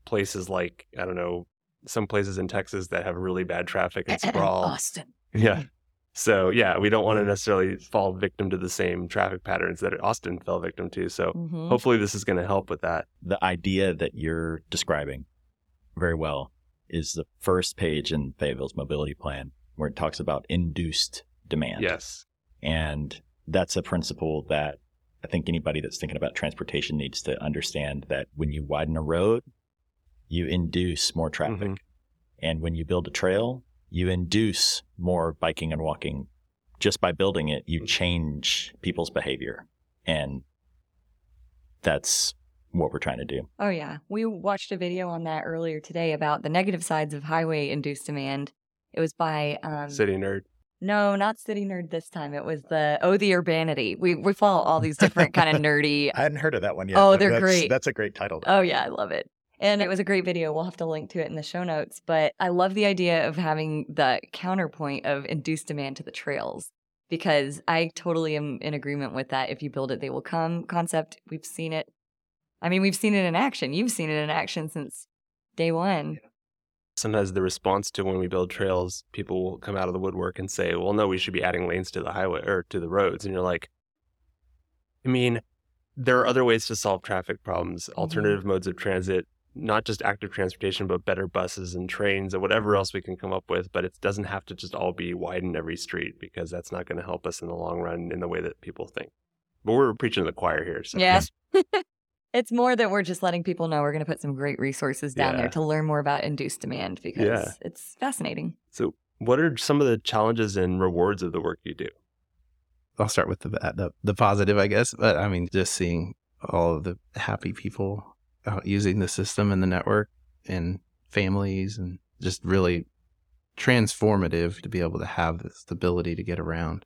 Speaker 1: places like, I don't know, some places in Texas that have really bad traffic and sprawl. [LAUGHS]
Speaker 2: Austin.
Speaker 1: Yeah. So yeah, we don't want to necessarily fall victim to the same traffic patterns that Austin fell victim to. So
Speaker 2: Mhm.
Speaker 1: hopefully this is going to help with that.
Speaker 4: The idea that you're describing very well is the first page in Fayetteville's mobility plan, where it talks about induced demand.
Speaker 1: Yes.
Speaker 4: And that's a principle that I think anybody that's thinking about transportation needs to understand that when you widen a road, you induce more traffic.
Speaker 1: Mhm.
Speaker 4: And when you build a trail, you induce more biking and walking. Just by building it, you change people's behavior. And that's what we're trying to do.
Speaker 2: Oh, yeah. We watched a video on that earlier today about the negative sides of highway induced demand. It was by, um,
Speaker 1: City nerd.
Speaker 2: no, not City Nerd this time. It was the Oh, the Urbanity. We, we follow all these different kind of [LAUGHS] nerdy.
Speaker 4: I hadn't heard of that one
Speaker 2: yet, Oh, they're that's- great.
Speaker 4: That's a great title.
Speaker 2: Oh, yeah. I love it. And it was a great video. We'll have to link to it in the show notes. But I love the idea of having the counterpoint of induced demand to the trails because I totally am in agreement with that. If you build it, they will come concept. We've seen it. I mean, we've seen it in action. You've seen it in action since day one.
Speaker 1: Sometimes the response to when we build trails, people will come out of the woodwork and say, well, no, we should be adding lanes to the highway or to the roads. And you're like, I mean, there are other ways to solve traffic problems, mm-hmm. alternative modes of transit, not just active transportation, but better buses and trains and whatever else we can come up with. But it doesn't have to just all be widen every street because that's not going to help us in the long run in the way that people think. But we're preaching to the choir here. So.
Speaker 2: Yeah. [LAUGHS] it's more that we're just letting people know we're going to put some great resources down
Speaker 1: Yeah.
Speaker 2: there to learn more about induced demand because
Speaker 1: Yeah.
Speaker 2: it's fascinating.
Speaker 1: So, what are some of the challenges and rewards of the work you do?
Speaker 3: I'll start with the, the the positive, I guess. But I mean, just seeing all of the happy people out using the system and the network, and families, and just really transformative to be able to have this ability to get around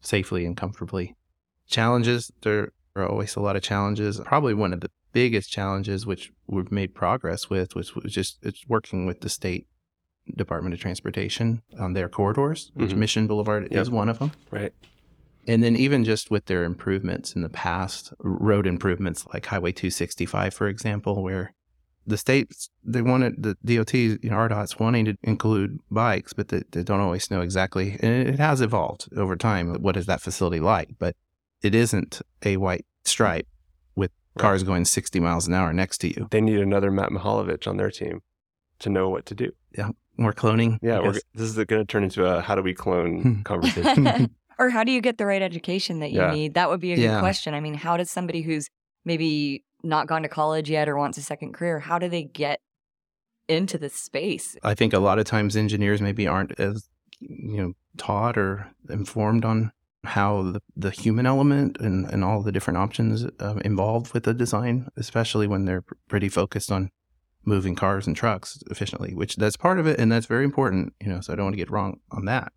Speaker 3: safely and comfortably. Challenges there are always a lot of challenges. Probably one of the biggest challenges, which we've made progress with, which was just it's working with the state Department of Transportation on their corridors, which
Speaker 1: Mhm.
Speaker 3: Mission Boulevard
Speaker 1: Yep.
Speaker 3: is one of them.
Speaker 1: Right.
Speaker 3: And then even just with their improvements in the past, road improvements like Highway 265, for example, where the states they wanted the DOT, you know, ARDOT's wanting to include bikes, but they, they don't always know exactly. And it has evolved over time. What is that facility like? But it isn't a white stripe with
Speaker 1: Right.
Speaker 3: cars going 60 miles an hour next to you.
Speaker 1: They need another Matt Mihalevich on their team to know what to do.
Speaker 3: Yeah, more cloning.
Speaker 1: Yeah, we're, this is going to turn into a how do we
Speaker 3: Hmm.
Speaker 1: clone [LAUGHS] conversation. [LAUGHS]
Speaker 2: or how do you get the right education that you
Speaker 1: Yeah.
Speaker 2: need? That would be a
Speaker 3: Yeah.
Speaker 2: good question. I mean, how does somebody who's maybe not gone to college yet or wants a second career, how do they get into this space?
Speaker 3: I think a lot of times engineers maybe aren't as you know taught or informed on how the, the human element and, and all the different options uh, involved with the design, especially when they're pr- pretty focused on moving cars and trucks efficiently, which that's part of it and that's very important, you know, so I don't want to get wrong on that.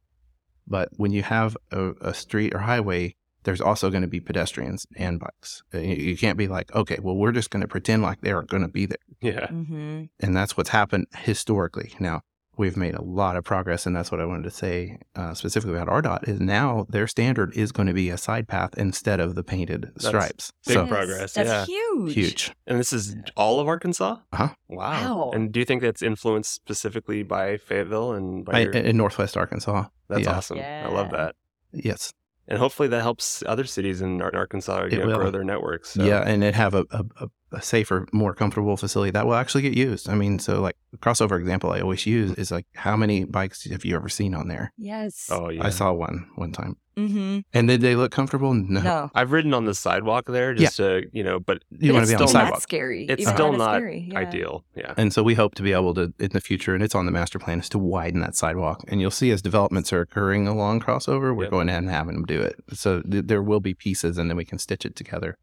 Speaker 3: But when you have a, a street or highway, there's also going to be pedestrians and bikes. Uh, You, you can't be like, okay, well, we're just going to pretend like they're going to be there.
Speaker 1: Yeah.
Speaker 2: hmm
Speaker 3: And that's what's happened historically. Now, we've made a lot of progress, and that's what I wanted to say uh, specifically about ARDOT is now their standard is going to be a side path instead of the painted
Speaker 1: That's
Speaker 3: stripes.
Speaker 1: big
Speaker 3: so
Speaker 1: progress,
Speaker 2: That's
Speaker 1: yeah.
Speaker 2: huge.
Speaker 3: huge.
Speaker 1: And this is all of Arkansas?
Speaker 3: Uh-huh.
Speaker 1: Wow.
Speaker 2: Wow.
Speaker 1: And do you think that's influenced specifically by Fayetteville and by
Speaker 3: I,
Speaker 1: your...
Speaker 3: in Northwest Arkansas.
Speaker 1: That's
Speaker 3: yeah.
Speaker 1: awesome. I love that.
Speaker 3: Yes.
Speaker 1: And hopefully that helps other cities in Arkansas you know, grow their networks. So.
Speaker 3: Yeah, and it have a, a, a- a safer, more comfortable facility that will actually get used. I mean, so like the crossover example I always use is like, how many bikes have you ever seen on there?
Speaker 2: Yes.
Speaker 1: Oh, yeah.
Speaker 3: I saw one one time.
Speaker 2: Mm-hmm.
Speaker 3: And did they look comfortable? No.
Speaker 2: No.
Speaker 1: I've ridden on the sidewalk there just to, you know, but
Speaker 3: You want to be on the
Speaker 2: It's
Speaker 1: still
Speaker 2: not
Speaker 3: sidewalk.
Speaker 2: scary.
Speaker 1: it's
Speaker 2: Even
Speaker 1: still not
Speaker 2: scary. yeah.
Speaker 1: ideal. Yeah.
Speaker 3: And so we hope to be able to in the future, and it's on the master plan, is to widen that sidewalk. And you'll see as developments are occurring along crossover, we're
Speaker 1: Yep.
Speaker 3: going ahead and having them do it. So th- there will be pieces, and then we can stitch it together.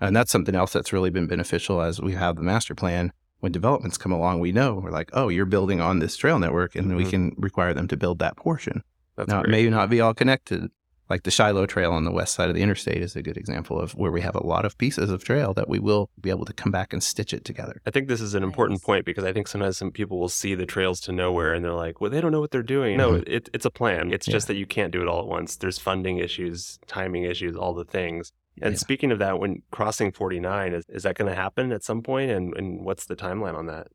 Speaker 3: And that's something else that's really been beneficial as we have the master plan. When developments come along, we know we're like, oh, you're building on this trail network, and we
Speaker 1: Mhm.
Speaker 3: can require them to build that portion.
Speaker 1: That's
Speaker 3: now, it may not be all connected. Like the Shiloh Trail on the west side of the interstate is a good example of where we have a lot of pieces of trail that we will be able to come back and stitch it together.
Speaker 1: I think this is an important point because I think sometimes some people will see the trails to nowhere and they're like, well, they don't know what they're doing. No, it, it's a plan. It's just that you can't do it all at once. There's funding issues, timing issues, all the things. And
Speaker 3: Yeah.
Speaker 1: speaking of that, when crossing 49, is, is that going to happen at some point? And, and what's the timeline on that?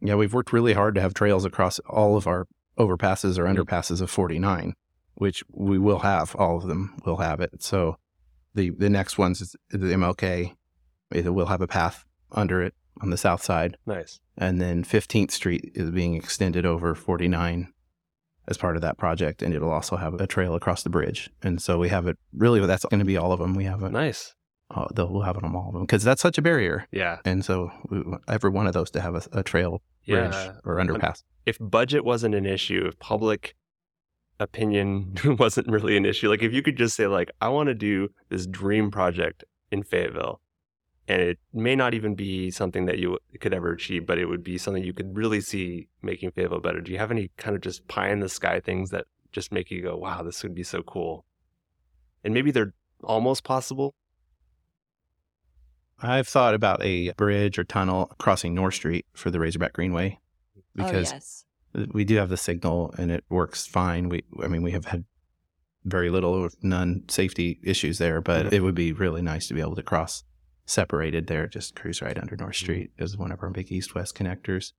Speaker 3: Yeah, we've worked really hard to have trails across all of our overpasses or mm-hmm. underpasses of 49, which we will have. All of them will have it. So the the next ones is the MLK. It will have a path under it on the south side,
Speaker 1: Nice.
Speaker 3: and then 15th Street is being extended over 49 as part of that project, and it'll also have a trail across the bridge. And so we have it. Really, that's going to be all of them. We have it.
Speaker 1: Nice.
Speaker 3: Uh, they'll we'll have it on all of them because that's such a barrier.
Speaker 1: Yeah.
Speaker 3: And so we, every one of those to have a, a trail bridge
Speaker 1: Yeah.
Speaker 3: or underpass.
Speaker 1: If budget wasn't an issue, if public opinion [LAUGHS] wasn't really an issue, like if you could just say, like, I want to do this dream project in Fayetteville, and it may not even be something that you could ever achieve, but it would be something you could really see making Fayetteville better. Do you have any kind of just pie in the sky things that just make you go, wow, this would be so cool? And maybe they're almost possible.
Speaker 3: I've thought about a bridge or tunnel crossing North Street for the Razorback Greenway oh, because
Speaker 2: oh, yes.
Speaker 3: we do have the signal and it works fine. We, I mean, we have had very little or none safety issues there, but it would be really nice to be able to cross separated there, just cruise right under North Street is one of our big east-west connectors.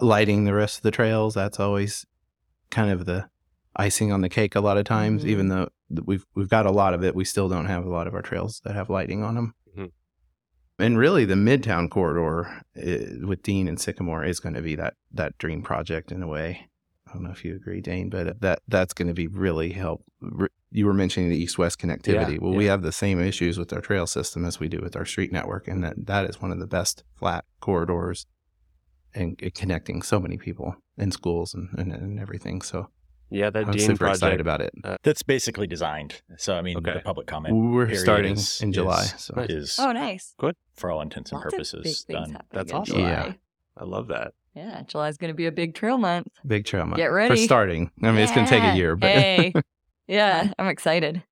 Speaker 3: Lighting the rest of the trails, that's always kind of the icing on the cake a lot of times,
Speaker 2: Mhm.
Speaker 3: even though we've we've got a lot of it, we still don't have a lot of our trails that have lighting on them.
Speaker 1: Mhm.
Speaker 3: And really, the Midtown corridor uh, with Dean and Sycamore is going to be that that dream project in a way. I don't know if you agree, Dane, but that that's going to be really help. You were mentioning the east-west connectivity.
Speaker 1: Yeah,
Speaker 3: well, we have the same issues with our trail system as we do with our street network, and that that is one of the best flat corridors and it connecting so many people in schools and, and, and everything. So
Speaker 1: Yeah, that
Speaker 3: I'm
Speaker 1: Dean
Speaker 3: super
Speaker 1: project.
Speaker 3: excited about it.
Speaker 4: Uh, That's basically designed. So, I mean,
Speaker 1: Okay.
Speaker 4: the public comment
Speaker 3: We're starting
Speaker 4: is-
Speaker 3: in July.
Speaker 4: is-
Speaker 3: So
Speaker 1: Nice.
Speaker 4: is,
Speaker 2: Oh, nice.
Speaker 4: Good for all intents and
Speaker 2: Lots of
Speaker 4: purposes, done.
Speaker 1: That's awesome.
Speaker 2: July.
Speaker 3: Yeah.
Speaker 1: I love that.
Speaker 2: Yeah, July's going to be a big trail month.
Speaker 3: big trail month.
Speaker 2: Get ready For
Speaker 3: starting. I mean, it's going to take a year, but
Speaker 2: hey, [LAUGHS] yeah, I'm excited.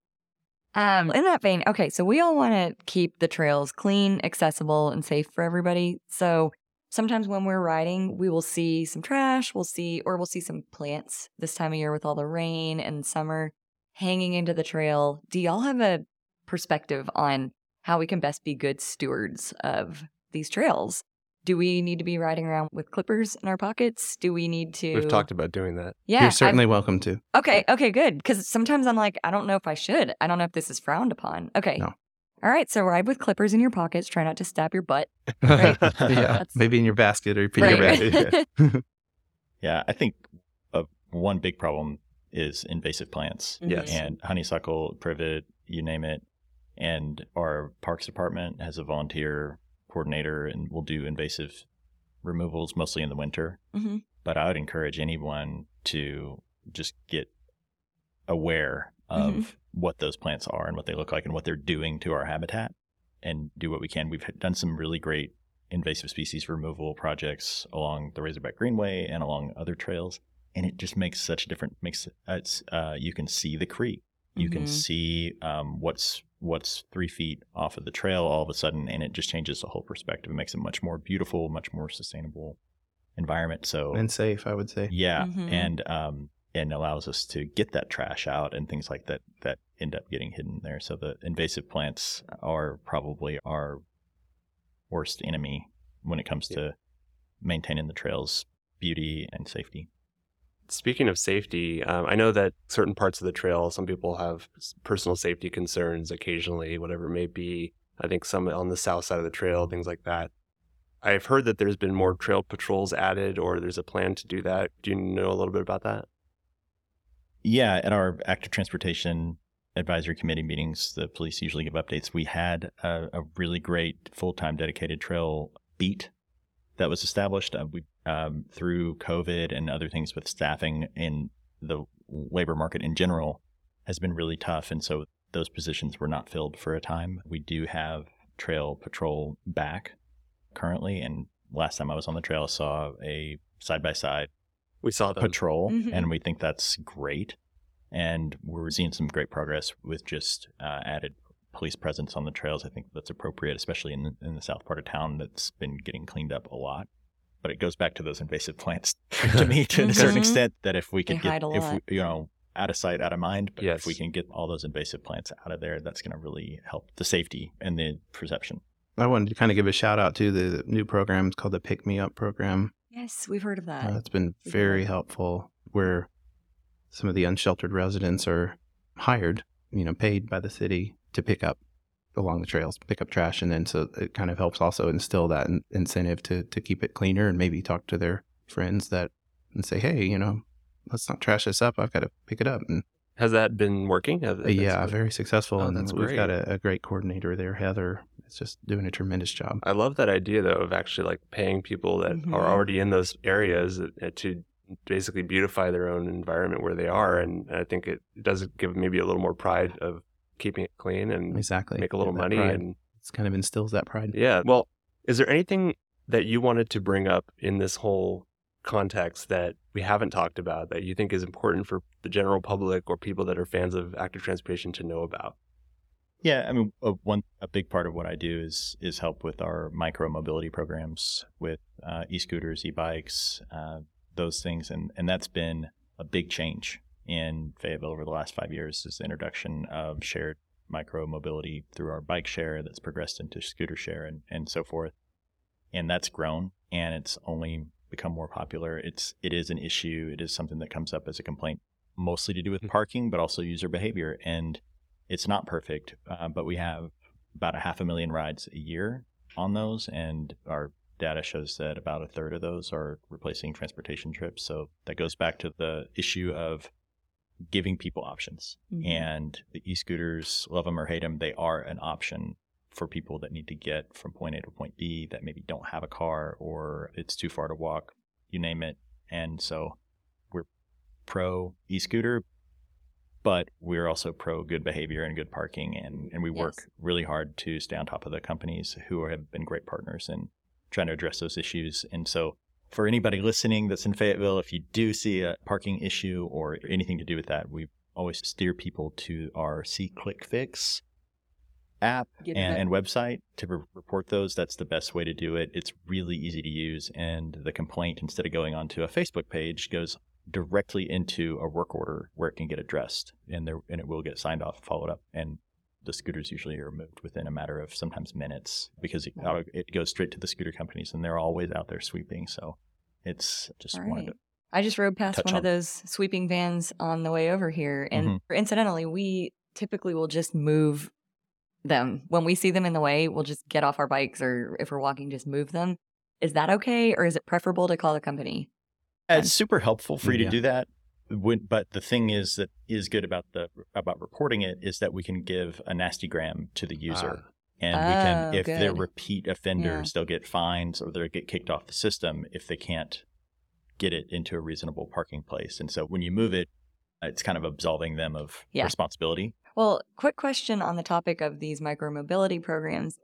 Speaker 2: Um, in that vein, okay, so we all want to keep the trails clean, accessible, and safe for everybody. So sometimes when we're riding, we will see some trash, we'll see, or we'll see some plants this time of year with all the rain and summer hanging into the trail. Do y'all have a perspective on how we can best be good stewards of these trails? Do we need to be riding around with clippers in our pockets? Do we need to?
Speaker 1: We've talked about doing that.
Speaker 2: Yeah,
Speaker 3: you're
Speaker 2: I've-
Speaker 3: certainly welcome to.
Speaker 2: Okay, okay, good. Because sometimes I'm like, I don't know if I should. I don't know if this is frowned upon. Okay.
Speaker 3: No.
Speaker 2: All right. So ride with clippers in your pockets. Try not to stab your butt. [LAUGHS]
Speaker 3: yeah,
Speaker 2: That's-
Speaker 3: maybe in your basket or put your bag.
Speaker 2: Right. [LAUGHS] [LAUGHS]
Speaker 4: Yeah, I think uh, one big problem is invasive plants.
Speaker 1: Yes.
Speaker 4: And honeysuckle, privet, you name it. And our parks department has a volunteer coordinator and we'll do invasive removals mostly in the winter.
Speaker 2: hmm
Speaker 4: But I would encourage anyone to just get aware of
Speaker 2: Mhm.
Speaker 4: what those plants are and what they look like and what they're doing to our habitat and do what we can. We've done some really great invasive species removal projects along the Razorback Greenway and along other trails. and it just makes such a different makes it's uh, you can see the creek you can
Speaker 2: Mhm.
Speaker 4: see um, what's what's three feet off of the trail all of a sudden and it just changes the whole perspective. It makes it much more beautiful much more sustainable environment. So
Speaker 3: and safe, I would say.
Speaker 4: yeah
Speaker 2: Mhm.
Speaker 4: and um and allows us to get that trash out and things like that that end up getting hidden there. So the invasive plants are probably our worst enemy when it comes to maintaining the trails beauty and safety
Speaker 1: Speaking of safety, um, I know that certain parts of the trail, some people have personal safety concerns occasionally, whatever it may be. I think some on the south side of the trail, things like that. I've heard that there's been more trail patrols added, or there's a plan to do that. Do you know a little bit about that?
Speaker 4: Yeah, at our active transportation advisory committee meetings, the police usually give updates. We had a, a really great full time dedicated trail beat that was established. Uh, we um, through COVID and other things with staffing in the labor market in general has been really tough, and so those positions were not filled for a time. We do have trail patrol back currently, and last time I was on the trail, I saw a side by side
Speaker 1: We saw them.
Speaker 4: patrol,
Speaker 2: Mhm.
Speaker 4: and we think that's great. And we're seeing some great progress with just uh, added police presence on the trails. I think that's appropriate, especially in the, in the south part of town that's been getting cleaned up a lot. But it goes back to those invasive plants [LAUGHS] to me to a [LAUGHS] certain extent that if we
Speaker 2: They
Speaker 4: get, if we, you know, out of sight, out of mind, but if we can get all those invasive plants out of there, that's going to really help the safety and the perception.
Speaker 3: I wanted to kind of give a shout out to the new program. It's called the Pick Me Up program.
Speaker 2: Yes, we've heard of that.
Speaker 3: Uh, it's been
Speaker 2: we
Speaker 3: very
Speaker 2: have.
Speaker 3: helpful where some of the unsheltered residents are hired, you know, paid by the city to pick up along the trails, pick up trash. And then so it kind of helps also instill that in- incentive to, to keep it cleaner and maybe talk to their friends that and say, hey, you know, let's not trash this up. I've got to pick it up. And
Speaker 1: Has that been working?
Speaker 3: Uh,
Speaker 1: that's
Speaker 3: yeah, very successful.
Speaker 1: Oh,
Speaker 3: and
Speaker 1: that's
Speaker 3: we've got a, a great coordinator there, Heather. It's just doing a tremendous job.
Speaker 1: I love that idea though of actually like paying people that
Speaker 2: Mhm.
Speaker 1: are already in those areas uh, to basically beautify their own environment where they are, and I think it does give maybe a little more pride of keeping it clean and
Speaker 3: Exactly.
Speaker 1: make a little
Speaker 3: That
Speaker 1: money
Speaker 3: pride.
Speaker 1: and
Speaker 3: It's kind of instills that pride.
Speaker 1: yeah. Well, is there anything that you wanted to bring up in this whole context that we haven't talked about that you think is important for the general public or people that are fans of active transportation to know about?
Speaker 4: Yeah, I mean, a, one a big part of what I do is is help with our micro mobility programs with uh, e-scooters, e-bikes, uh, those things, and and that's been a big change in Fayetteville over the last five years. Is the introduction of shared micro mobility through our bike share that's progressed into scooter share and and so forth, and that's grown and it's only become more popular. It's it is an issue. It is something that comes up as a complaint, mostly to do with
Speaker 1: Mhm.
Speaker 4: parking, but also user behavior and it's not perfect, uh, but we have about a half a million rides a year on those, and our data shows that about a third of those are replacing transportation trips. So that goes back to the issue of giving people options.
Speaker 2: Mhm.
Speaker 4: And the e-scooters, love them or hate them, they are an option for people that need to get from point A to point B that maybe don't have a car or it's too far to walk, you name it. And so we're pro e-scooter, but we're also pro good behavior and good parking and, and we work
Speaker 2: Yes.
Speaker 4: really hard to stay on top of the companies who have been great partners in trying to address those issues and so for anybody listening that's in fayetteville if you do see a parking issue or anything to do with that we always steer people to our SeeClickFix app and, and website to re- report those. That's the best way to do it. It's really easy to use and the complaint instead of going onto a facebook page goes directly into a work order where it can get addressed and there and it will get signed off followed up and the scooters usually are removed within a matter of sometimes minutes because it,
Speaker 2: Wow.
Speaker 4: it goes straight to the scooter companies and they're always out there sweeping so it's just
Speaker 2: All
Speaker 4: wanted
Speaker 2: right.
Speaker 4: to
Speaker 2: I just rode past
Speaker 4: touch
Speaker 2: one
Speaker 4: on.
Speaker 2: of those sweeping vans on the way over here. And
Speaker 4: Mhm.
Speaker 2: incidentally, we typically will just move them. When we see them in the way, we'll just get off our bikes or if we're walking, just move them. Is that okay? Or is it preferable to call the company?
Speaker 4: It's super helpful for you
Speaker 3: Yeah.
Speaker 4: to do that. When, but the thing is that is good about the about reporting it is that we can give a nasty gram to the user,
Speaker 1: Ah.
Speaker 4: and we can
Speaker 2: Oh,
Speaker 4: if they're repeat offenders, they'll get fines or they'll get kicked off the system if they can't get it into a reasonable parking place. And so when you move it, it's kind of absolving them of
Speaker 2: Yeah.
Speaker 4: responsibility.
Speaker 2: Well, quick question on the topic of these micromobility programs.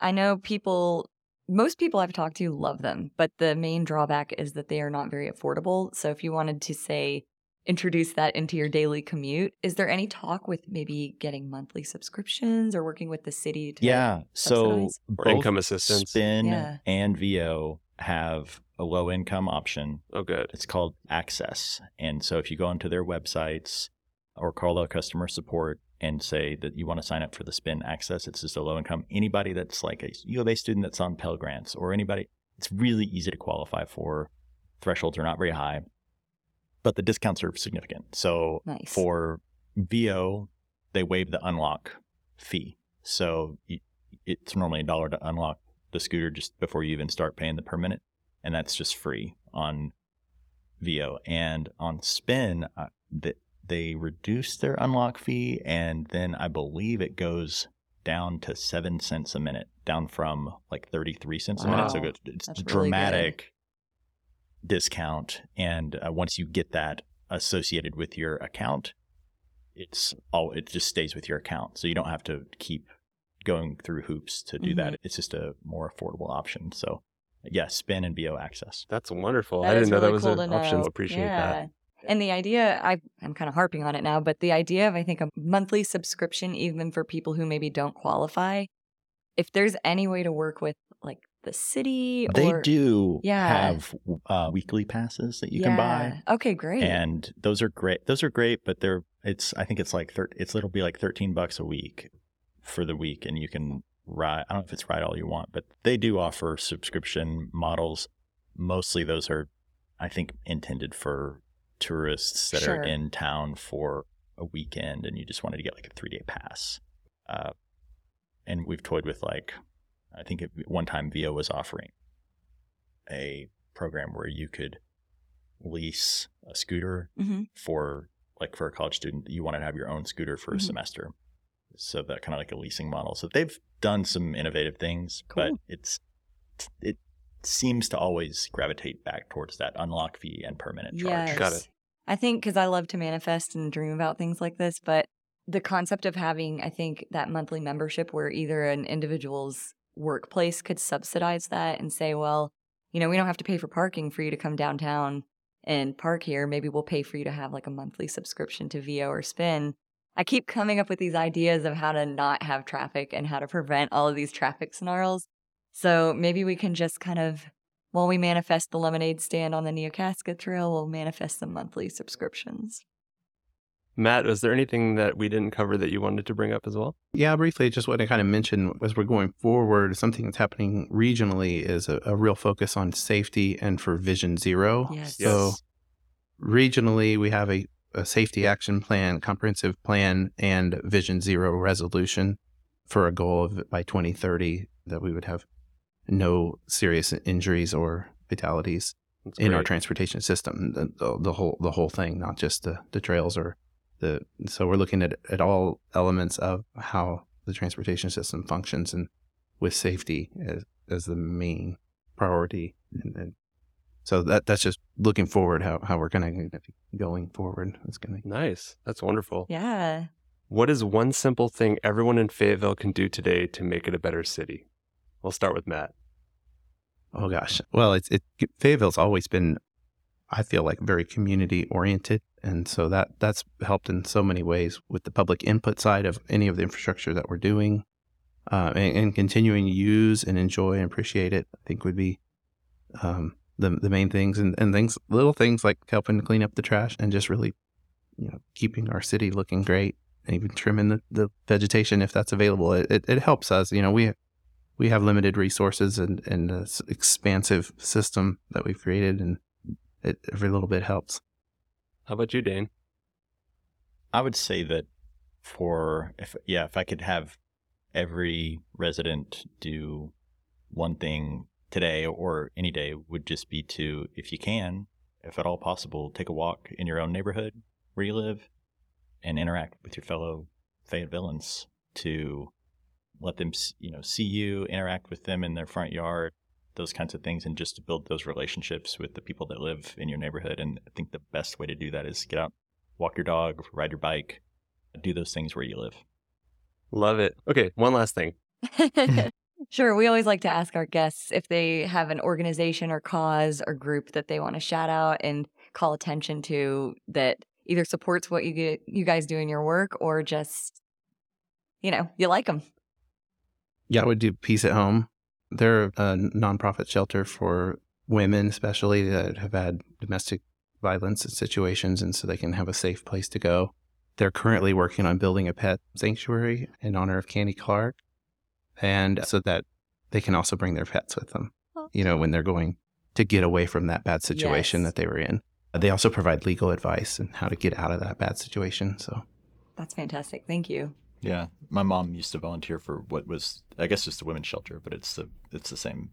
Speaker 2: I know people most people I've talked to love them, but the main drawback is that they are not very affordable. So if you wanted to say introduce that into your daily commute, is there any talk with maybe getting monthly subscriptions or working with the city to
Speaker 4: Yeah. So both
Speaker 1: income assistance.
Speaker 4: Spin
Speaker 2: Yeah.
Speaker 4: and Veo have a low income option.
Speaker 1: Oh, good.
Speaker 4: It's called Access. And so if you go onto their websites or call their customer support and say that you want to sign up for the Spin Access, it's just a low income. Anybody that's like a U of A student that's on Pell Grants or anybody, it's really easy to qualify for. Thresholds are not very high, but the discounts are significant. So
Speaker 2: Nice.
Speaker 4: for Veo, they waive the unlock fee. So it's normally a dollar to unlock the scooter just before you even start paying the per minute, and that's just free on Veo. And on Spin, uh, th- they reduce their unlock fee, and then I believe it goes down to seven cents a minute, down from like thirty three cents a minute. So it's, it's
Speaker 2: That's
Speaker 4: dramatic discount, and uh, once you get that associated with your account, it's all it just stays with your account, so you don't have to keep going through hoops to do that. It's just a more affordable option. So, yeah, Spin and Veo access.
Speaker 1: That's wonderful.
Speaker 2: That
Speaker 1: I didn't know that was
Speaker 2: cool
Speaker 1: an option.
Speaker 2: know.
Speaker 1: Appreciate
Speaker 2: yeah.
Speaker 1: that.
Speaker 2: And the idea, I, I'm kind of harping on it now, but the idea of, I think, a monthly subscription, even for people who maybe don't qualify, if there's any way to work with like the city
Speaker 4: They do
Speaker 2: Yeah.
Speaker 4: have uh, weekly passes that you can buy.
Speaker 2: Okay, great.
Speaker 4: and those are great. Those are great, but they're it's I think it's like thir- it's it'll be like thirteen bucks a week for the week, and you can ride. I don't know if it's ride all you want, but they do offer subscription models. Mostly those are, I think, intended for tourists that
Speaker 2: Sure.
Speaker 4: are in town for a weekend, and you just wanted to get like a three day pass. Uh, and we've toyed with like, I think at one time Veo was offering a program where you could lease a scooter
Speaker 2: Mhm.
Speaker 4: for like for a college student you want to have your own scooter for a
Speaker 2: Mhm.
Speaker 4: semester so that kind of like a leasing model so they've done some innovative things but it's it seems to always gravitate back towards that unlock fee and per minute charge
Speaker 2: Yes.
Speaker 1: Got it.
Speaker 2: I think because I love to manifest and dream about things like this, but the concept of having, I think, that monthly membership where either an individual's workplace could subsidize that and say, well, you know, we don't have to pay for parking for you to come downtown and park here. Maybe we'll pay for you to have like a monthly subscription to Veo or Spin. I keep coming up with these ideas of how to not have traffic and how to prevent all of these traffic snarls. So maybe we can just kind of while we manifest the lemonade stand on the Niokaska Trail, we'll manifest some monthly subscriptions.
Speaker 1: Matt, was there anything that we didn't cover that you wanted to bring up as well?
Speaker 3: Yeah, briefly, just what I kind of mentioned as we're going forward, something that's happening regionally is a, a real focus on safety and for Vision Zero.
Speaker 2: Yes.
Speaker 3: So regionally, we have a, a safety action plan, comprehensive plan, and Vision Zero resolution for a goal of by 2030 that we would have no serious injuries or fatalities
Speaker 1: That's
Speaker 3: in our transportation system. The, the, the whole the whole thing, not just the the trails or the. So we're looking at at all elements of how the transportation system functions and with safety as as the main priority. And, and so that that's just looking forward how how we're going to be going forward. It's going to be
Speaker 1: Nice. That's wonderful.
Speaker 2: Yeah.
Speaker 1: What is one simple thing everyone in Fayetteville can do today to make it a better city? We'll start with Matt.
Speaker 3: Oh gosh. Well, it's it Fayetteville's always been I feel like very community oriented and so that that's helped in so many ways with the public input side of any of the infrastructure that we're doing. Uh, and, and continuing to use and enjoy and appreciate it, I think would be um, the the main things and, and things little things like helping to clean up the trash and just really, you know, keeping our city looking great and even trimming the, the vegetation if that's available. It, it, it helps us. You know, we we have limited resources and and an expansive system that we've created, and it, every little bit helps.
Speaker 1: How about you, Dane?
Speaker 4: I would say that for if yeah, if I could have every resident do one thing today or any day would just be to if you can, if at all possible, take a walk in your own neighborhood where you live and interact with your fellow Fayettevilleans to let them you know see you, interact with them in their front yard, those kinds of things and just to build those relationships with the people that live in your neighborhood and I think the best way to do that is get out walk your dog, ride your bike, do those things where you live.
Speaker 1: Love it. Okay, one last thing. [LAUGHS] [LAUGHS]
Speaker 2: Sure. We always like to ask our guests if they have an organization or cause or group that they want to shout out and call attention to that either supports what you get, you guys do in your work or just, you know, you like them.
Speaker 3: Yeah, I would do Peace at Home. They're a nonprofit shelter for women, especially that have had domestic violence situations, and so they can have a safe place to go. They're currently working on building a pet sanctuary in honor of Candy Clark, and so that they can also bring their pets with them, oh. you know, when they're going to get away from that bad situation
Speaker 2: Yes.
Speaker 3: that they were in. They also provide legal advice and how to get out of that bad situation. So,
Speaker 2: That's fantastic. Thank you.
Speaker 4: Yeah, my mom used to volunteer for what was, I guess, just a women's shelter, but it's the it's the same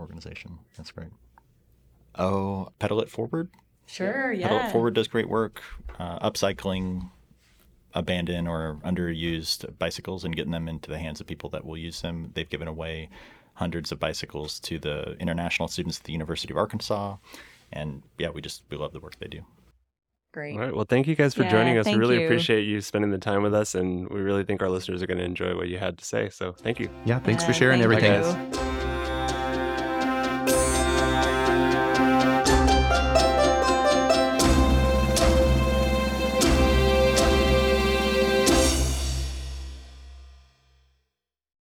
Speaker 4: organization. That's great. Oh, pedal it forward.
Speaker 2: Sure.
Speaker 4: Pedal It Forward does great work, uh, upcycling abandoned or underused bicycles and getting them into the hands of people that will use them. They've given away hundreds of bicycles to the international students at the University of Arkansas, and yeah, we just we love the work they do.
Speaker 2: Great.
Speaker 1: All right. Well, thank you guys for
Speaker 2: Yeah,
Speaker 1: joining us. We really
Speaker 2: you.
Speaker 1: appreciate you spending the time with us, and we really think our listeners are going to enjoy what you had to say. So thank you.
Speaker 3: yeah, thanks for sharing
Speaker 2: thank
Speaker 3: everything.
Speaker 1: you.
Speaker 2: you.